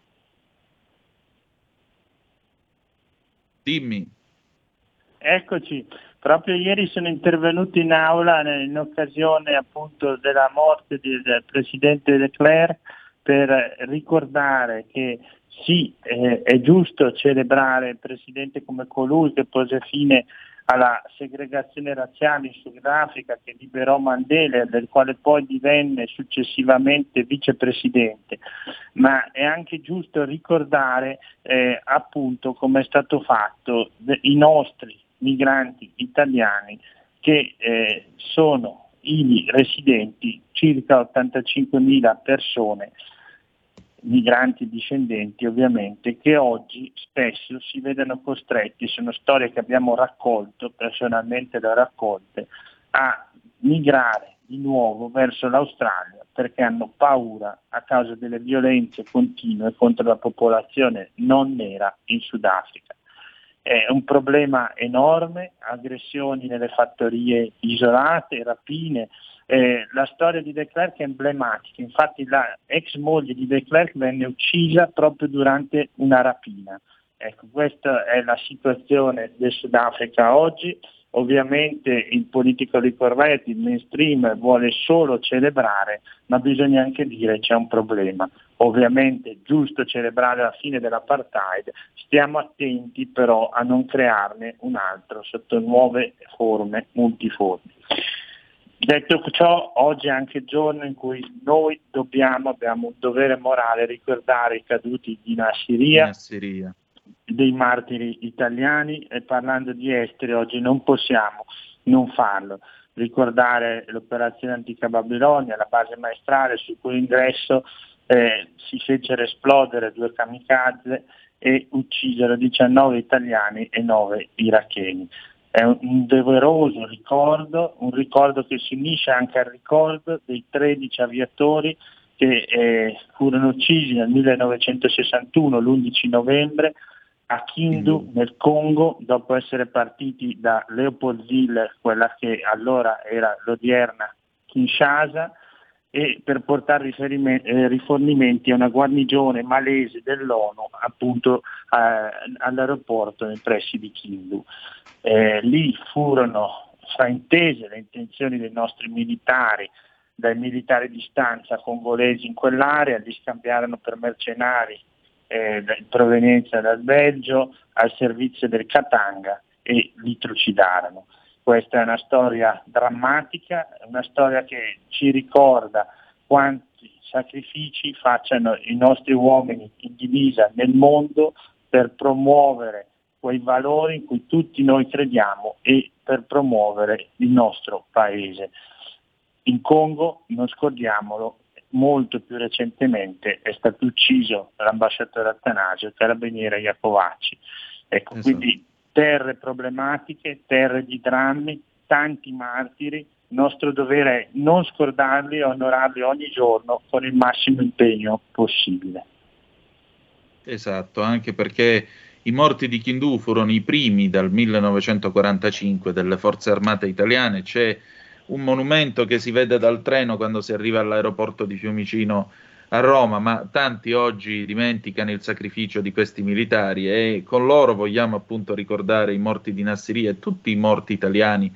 Dimmi. Eccoci, proprio ieri sono intervenuto in aula in occasione appunto della morte del presidente De Klerk per ricordare che sì, eh, è giusto celebrare il presidente come colui che pose fine alla segregazione razziale in Sudafrica, che liberò Mandela, del quale poi divenne successivamente vicepresidente, ma è anche giusto ricordare eh, appunto come è stato fatto i nostri migranti italiani che eh, sono ivi residenti, circa 85.000 persone migranti discendenti ovviamente, che oggi spesso si vedono costretti, sono storie che abbiamo raccolto, personalmente le ho raccolte, a migrare di nuovo verso l'Australia perché hanno paura a causa delle violenze continue contro la popolazione non nera in Sudafrica. È un problema enorme, aggressioni nelle fattorie isolate, rapine, eh, la storia di De Klerk è emblematica, infatti la ex moglie di De Klerk venne uccisa proprio durante una rapina. Ecco, questa è la situazione del Sudafrica oggi. Ovviamente il politico di corretto, il mainstream vuole solo celebrare, ma bisogna anche dire c'è un problema. Ovviamente è giusto celebrare la fine dell'apartheid, stiamo attenti però a non crearne un altro sotto nuove forme multiformi. Detto ciò, oggi è anche il giorno in cui noi dobbiamo, abbiamo un dovere morale, ricordare i caduti di Nassiria, Nassiria. dei martiri italiani e parlando di esteri oggi non possiamo non farlo. Ricordare l'operazione antica Babilonia, la base maestrale su cui ingresso eh, si fecero esplodere due kamikaze e uccisero 19 italiani e 9 iracheni. È un doveroso ricordo, un ricordo che si unisce anche al ricordo dei 13 aviatori che eh, furono uccisi nel 1961, l'11 novembre, a Kindu mm. nel Congo, dopo essere partiti da Leopoldville, quella che allora era l'odierna Kinshasa, e per portare eh, rifornimenti a una guarnigione malese dell'ONU appunto eh, all'aeroporto nei pressi di Kindu. Eh, lì furono fraintese le intenzioni dei nostri militari, dai militari di stanza congolesi in quell'area, li scambiarono per mercenari eh, di provenienza dal Belgio al servizio del Katanga e li trucidarono. Questa è una storia drammatica, una storia che ci ricorda quanti sacrifici facciano i nostri uomini in divisa nel mondo per promuovere quei valori in cui tutti noi crediamo e per promuovere il nostro paese. In Congo, non scordiamolo, molto più recentemente è stato ucciso l'ambasciatore Attanasio, il carabiniere Iacovacci. Ecco, esatto. quindi terre problematiche, terre di drammi, tanti martiri, il nostro dovere è non scordarli e onorarli ogni giorno con il massimo impegno possibile. Esatto, anche perché i morti di Kindu furono i primi dal 1945 delle forze armate italiane, c'è un monumento che si vede dal treno quando si arriva all'aeroporto di Fiumicino a Roma, ma tanti oggi dimenticano il sacrificio di questi militari e con loro vogliamo appunto ricordare i morti di Nassiri e tutti i morti italiani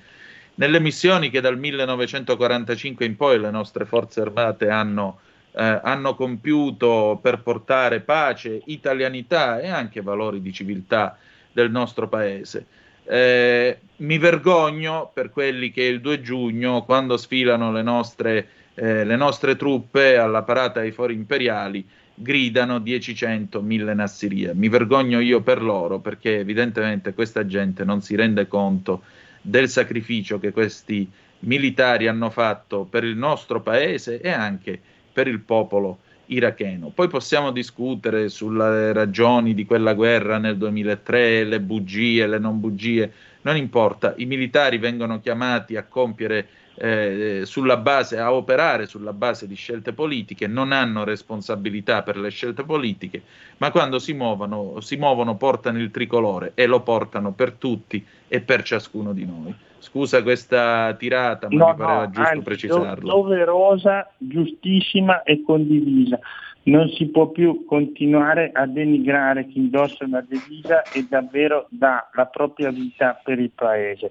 nelle missioni che dal 1945 in poi le nostre forze armate hanno, eh, hanno compiuto per portare pace, italianità e anche valori di civiltà del nostro paese. Eh, mi vergogno per quelli che il 2 giugno, quando sfilano le nostre, eh, le nostre truppe alla parata ai fori imperiali, gridano 10-100, 1000 Nassiria. Mi vergogno io per loro perché evidentemente questa gente non si rende conto del sacrificio che questi militari hanno fatto per il nostro paese e anche per il popolo iracheno. Poi possiamo discutere sulle ragioni di quella guerra nel 2003, le bugie, le non bugie, non importa, i militari vengono chiamati a compiere eh, sulla base, a operare sulla base di scelte politiche, non hanno responsabilità per le scelte politiche, ma quando si muovono, si muovono portano il tricolore e lo portano per tutti e per ciascuno di noi. Scusa questa tirata, ma no, mi pareva no, giusto anzi, precisarlo. Doverosa, giustissima e condivisa. Non si può più continuare a denigrare chi indossa una divisa e davvero dà la propria vita per il paese.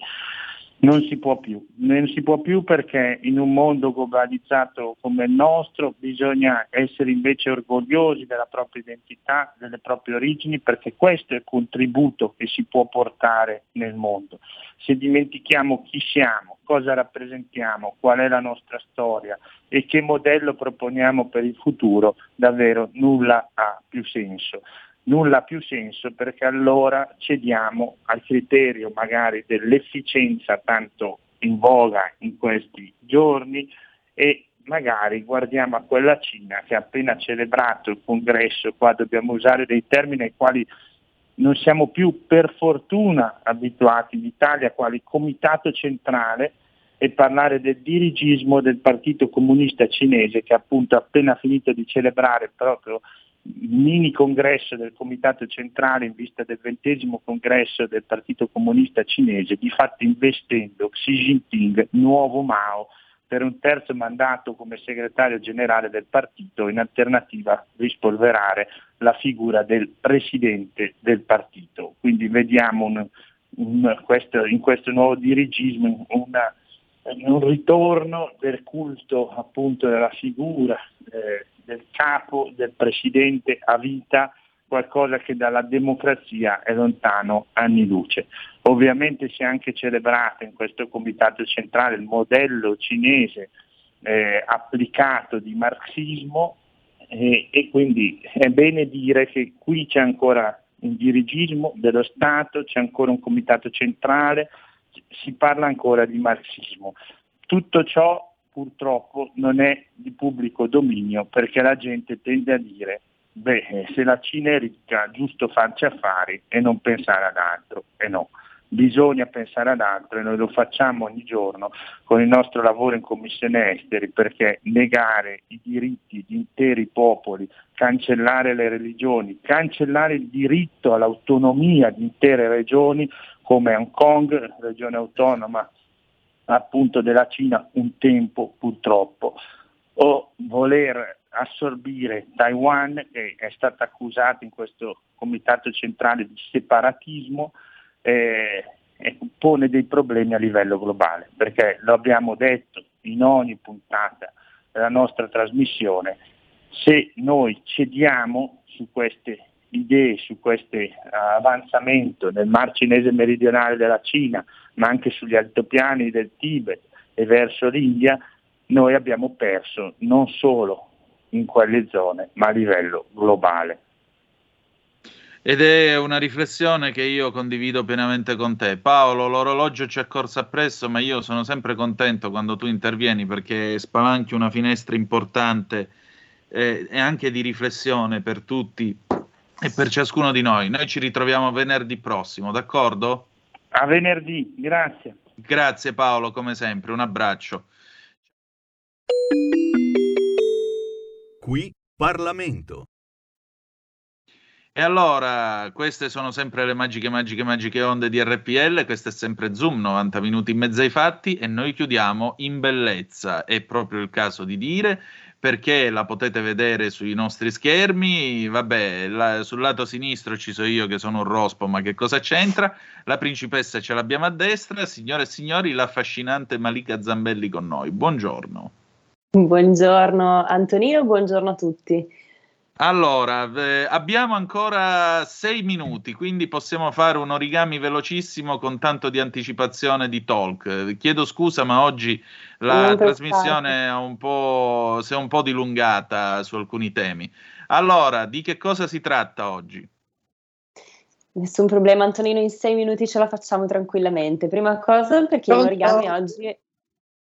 Non si può più, non si può più perché in un mondo globalizzato come il nostro bisogna essere invece orgogliosi della propria identità, delle proprie origini, perché questo è il contributo che si può portare nel mondo. Se dimentichiamo chi siamo, cosa rappresentiamo, qual è la nostra storia e che modello proponiamo per il futuro, davvero nulla ha più senso nulla ha più senso perché allora cediamo al criterio magari dell'efficienza tanto in voga in questi giorni e magari guardiamo a quella Cina che ha appena celebrato il congresso, qua dobbiamo usare dei termini ai quali non siamo più per fortuna abituati in Italia, quali comitato centrale e parlare del dirigismo del Partito Comunista Cinese che appunto ha appena finito di celebrare proprio mini congresso del Comitato Centrale in vista del ventesimo congresso del Partito Comunista Cinese, di fatto investendo Xi Jinping, nuovo Mao, per un terzo mandato come segretario generale del partito, in alternativa a rispolverare la figura del presidente del partito. Quindi vediamo un, un, questo, in questo nuovo dirigismo una, un ritorno del culto appunto della figura eh, del capo, del presidente a vita, qualcosa che dalla democrazia è lontano anni luce. Ovviamente si è anche celebrato in questo comitato centrale il modello cinese eh, applicato di marxismo eh, e quindi è bene dire che qui c'è ancora un dirigismo dello Stato, c'è ancora un comitato centrale, si parla ancora di marxismo. Tutto ciò purtroppo non è di pubblico dominio perché la gente tende a dire beh se la Cina è ricca giusto farci affari e non pensare ad altro. E no bisogna pensare ad altro e noi lo facciamo ogni giorno con il nostro lavoro in Commissione Esteri perché negare i diritti di interi popoli, cancellare le religioni, cancellare il diritto all'autonomia di intere regioni come Hong Kong, regione autonoma appunto della Cina un tempo purtroppo, o voler assorbire Taiwan, che è stata accusata in questo comitato centrale di separatismo, eh, pone dei problemi a livello globale, perché lo abbiamo detto in ogni puntata della nostra trasmissione, se noi cediamo su queste idee, su questo avanzamento nel mar cinese meridionale della Cina, ma anche sugli altopiani del Tibet e verso l'India, noi abbiamo perso non solo in quelle zone, ma a livello globale. Ed è una riflessione che io condivido pienamente con te. Paolo, l'orologio ci è corso appresso, ma io sono sempre contento quando tu intervieni perché spalanchi una finestra importante eh, e anche di riflessione per tutti e per ciascuno di noi. Noi ci ritroviamo venerdì prossimo, d'accordo? A venerdì, grazie. Grazie Paolo, come sempre, un abbraccio. Qui Parlamento. E allora, queste sono sempre le magiche, magiche, magiche onde di RPL, questo è sempre Zoom, 90 minuti in mezzo ai fatti e noi chiudiamo in bellezza, è proprio il caso di dire, perché la potete vedere sui nostri schermi, vabbè, la, sul lato sinistro ci sono io che sono un rospo, ma che cosa c'entra? La principessa ce l'abbiamo a destra, signore e signori, l'affascinante Malika Zambelli con noi, buongiorno. Buongiorno Antonino, buongiorno a tutti. Allora, eh, abbiamo ancora sei minuti, quindi possiamo fare un origami velocissimo con tanto di anticipazione di talk. Chiedo scusa, ma oggi la Non trasmissione è un po', si è un po' dilungata su alcuni temi. Allora, di che cosa si tratta oggi? Nessun problema, Antonino, in sei minuti ce la facciamo tranquillamente. Prima cosa, perché in Pronto? origami oggi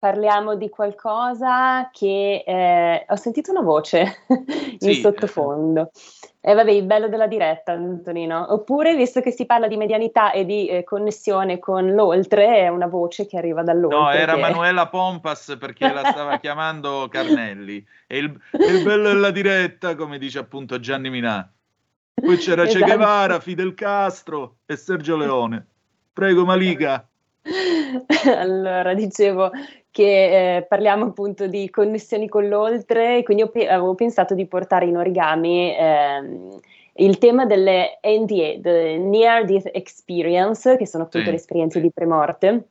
parliamo di qualcosa che eh, ho sentito una voce in Sì. sottofondo. E vabbè, il bello della diretta, Antonino. Oppure, visto che si parla di medianità e di eh, connessione con l'oltre, è una voce che arriva dall'oltre. No, era che- Manuela Pompas perché la stava chiamando Carnelli. E il, il bello della diretta, come dice appunto Gianni Minà. Poi c'era Che Esatto. Guevara, Fidel Castro e Sergio Leone. Prego, Malika. Allora, dicevo che eh, parliamo appunto di connessioni con l'oltre, quindi ho pe- avevo pensato di portare in origami ehm, il tema delle NDE, the Near Death Experience, che sono appunto Sì, le esperienze di premorte,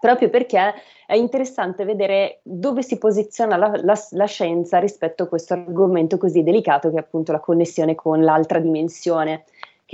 proprio perché è interessante vedere dove si posiziona la, la- la scienza rispetto a questo argomento così delicato che è appunto la connessione con l'altra dimensione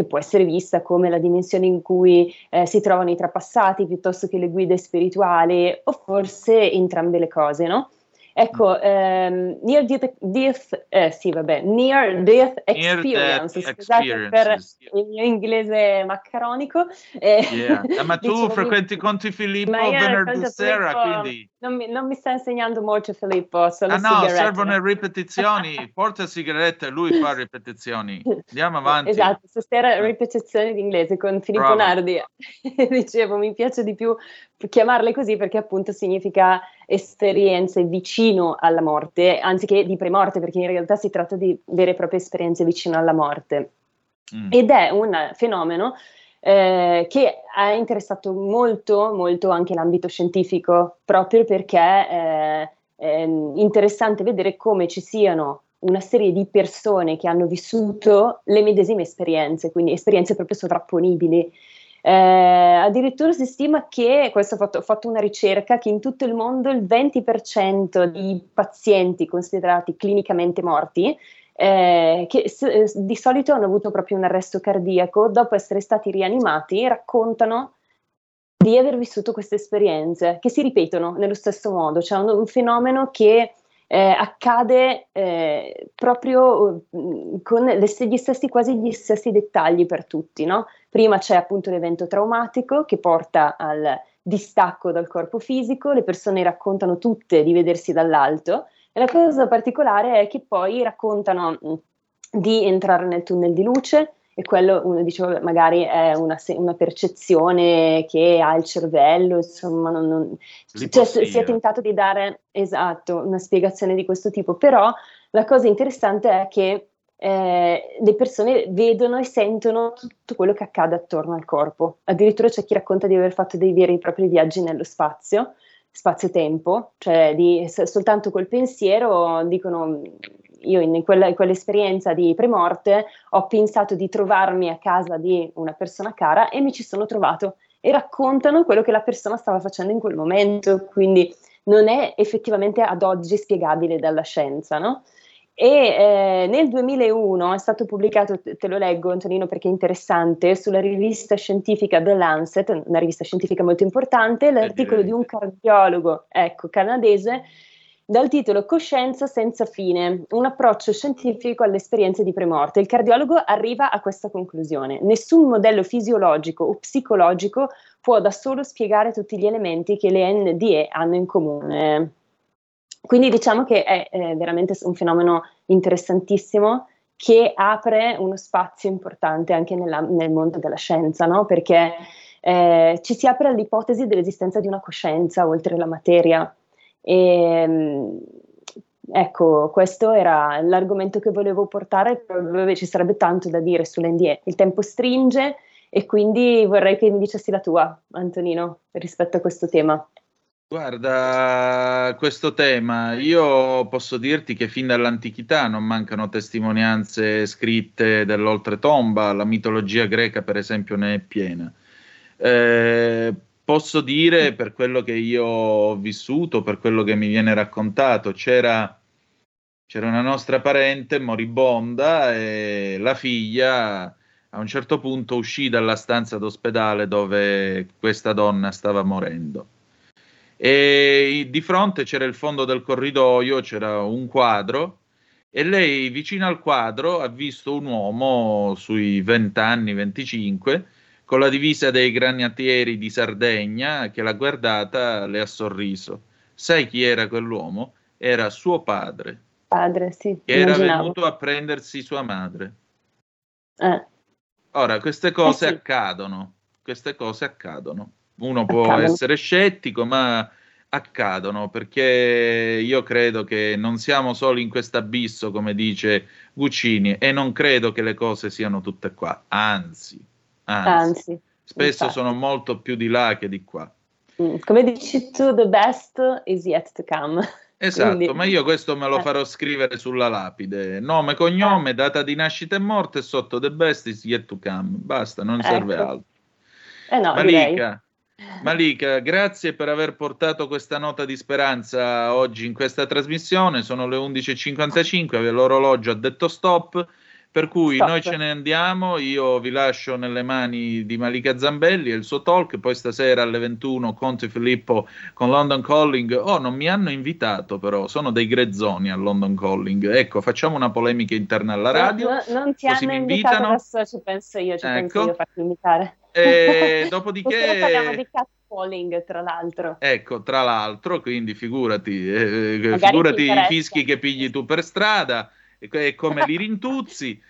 che può essere vista come la dimensione in cui eh, si trovano i trapassati piuttosto che le guide spirituali o forse entrambe le cose, no? Ecco, ehm, near death, death- eh, sì, vabbè, near death Near experience, death scusate per il mio inglese maccaronico. eh, Yeah. Eh, ma tu frequenti Conti Filippo venerdì sera, Filippo, quindi... non mi, non mi sta insegnando molto Filippo, solo Ah no, sigarette. servono ripetizioni. Porta sigarette lui fa ripetizioni. Andiamo avanti. Esatto, stasera ripetizioni di inglese con Filippo Brava. Nardi. Dicevo, mi piace di più chiamarle così perché appunto significa esperienze vicino alla morte, anziché di premorte, perché in realtà si tratta di vere e proprie esperienze vicino alla morte. Mm. Ed è un fenomeno eh, che ha interessato molto, molto anche l'ambito scientifico, proprio perché eh, è interessante vedere come ci siano una serie di persone che hanno vissuto le medesime esperienze, quindi esperienze proprio sovrapponibili. Eh, addirittura si stima che, questo ho fatto, ho fatto una ricerca, che in tutto il mondo il 20% di pazienti considerati clinicamente morti eh, che s- eh, di solito hanno avuto proprio un arresto cardiaco, dopo essere stati rianimati, raccontano di aver vissuto queste esperienze che si ripetono nello stesso modo, cioè un, un fenomeno che eh, accade eh, proprio mm, con le gli stessi, quasi gli stessi dettagli per tutti, no? Prima c'è appunto l'evento traumatico che porta al distacco dal corpo fisico, le persone raccontano tutte di vedersi dall'alto e la cosa particolare è che poi raccontano di entrare nel tunnel di luce e quello uno dice vabbè, magari è una, una percezione che ha il cervello, insomma, non, non- cioè, si è tentato di dare esatto una spiegazione di questo tipo, però la cosa interessante è che eh, le persone vedono e sentono tutto quello che accade attorno al corpo. Addirittura c'è chi racconta di aver fatto dei veri e propri viaggi nello spazio, spazio-tempo, cioè di, soltanto col pensiero dicono io in quella- in quell'esperienza di premorte ho pensato di trovarmi a casa di una persona cara e mi ci sono trovato e raccontano quello che la persona stava facendo in quel momento, quindi non è effettivamente ad oggi spiegabile dalla scienza, no? E eh, nel 2001 è stato pubblicato, te lo leggo Antonino perché è interessante, sulla rivista scientifica The Lancet, una rivista scientifica molto importante, l'articolo di un cardiologo ecco, canadese dal titolo Coscienza senza fine, un approccio scientifico alle esperienze di premorte. Il cardiologo arriva a questa conclusione. Nessun modello fisiologico o psicologico può da solo spiegare tutti gli elementi che le NDE hanno in comune. Quindi diciamo che è, è veramente un fenomeno interessantissimo che apre uno spazio importante anche nella, nel mondo della scienza, no? perché eh, ci si apre all'ipotesi dell'esistenza di una coscienza oltre la materia. E, ehm, ecco, questo era l'argomento che volevo portare, ci sarebbe tanto da dire sull'NDE. Il tempo stringe e quindi vorrei che mi dicessi la tua, Antonino, rispetto a questo tema. Guarda, questo tema, io posso dirti che fin dall'antichità non mancano testimonianze scritte dell'oltretomba, la mitologia greca per esempio ne è piena. Eh, posso dire per quello che io ho vissuto, per quello che mi viene raccontato, c'era, c'era una nostra parente moribonda e la figlia a un certo punto uscì dalla stanza d'ospedale dove questa donna stava morendo e di fronte c'era il fondo del corridoio, c'era un quadro e lei vicino al quadro ha visto un uomo sui 20 anni, 25, con la divisa dei granatieri di Sardegna che l'ha guardata, le ha sorriso. Sai chi era quell'uomo? Era suo padre. Padre, sì. Che era venuto a prendersi sua madre. Eh. Ora, queste cose Eh sì. accadono, queste cose accadono. Uno può Accadono. essere scettico, ma accadono perché io credo che non siamo solo in questo abisso, come dice Guccini, e non credo che le cose siano tutte qua, anzi, anzi, Anzi, spesso infatti. sono molto più di là che di qua. Mm, come dici tu, the best is yet to come. Esatto, Quindi- ma io questo me lo Eh. farò scrivere sulla lapide. Nome, cognome, data di nascita e morte sotto the best is yet to come. Basta, non serve Ecco. altro. Eh no, direi. Malika, grazie per aver portato questa nota di speranza oggi in questa trasmissione. Sono le 11.55, l'orologio ha detto stop, per cui Stop. noi ce ne andiamo. Io vi lascio nelle mani di Malika Zambelli e il suo talk. Poi stasera alle 21 Conte Filippo con London Calling. Oh, non mi hanno invitato, però sono dei grezzoni a London Calling. Ecco, facciamo una polemica interna alla radio. No, no, non ti hanno invitato, invitano. adesso ci penso io, ci penso Ecco. io a farti invitare. E Stasera dopodiché. parliamo di catcalling, tra l'altro. Ecco, tra l'altro, quindi figurati, eh, eh, figurati ti i fischi che pigli tu per strada e, come li rintuzzi.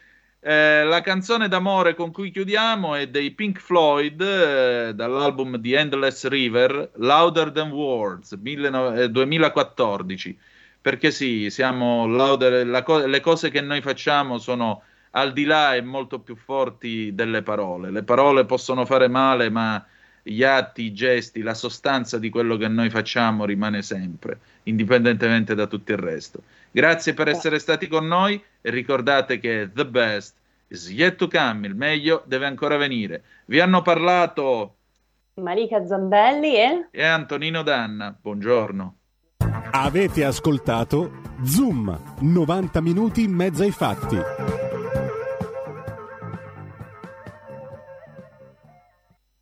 Eh, la canzone d'amore con cui chiudiamo è dei Pink Floyd eh, dall'album The Endless River, Louder Than Words, 19- eh, 2014. Perché sì, siamo louder, co- le cose che noi facciamo sono al di là e molto più forti delle parole. Le parole possono fare male, ma gli atti, i gesti, la sostanza di quello che noi facciamo rimane sempre, indipendentemente da tutto il resto. Grazie per essere stati con noi e ricordate che the best is yet to come, il meglio deve ancora venire. Vi hanno parlato Malika Zambelli e... e Antonino Danna. Buongiorno. Avete ascoltato Zoom, 90 minuti in mezzo ai fatti.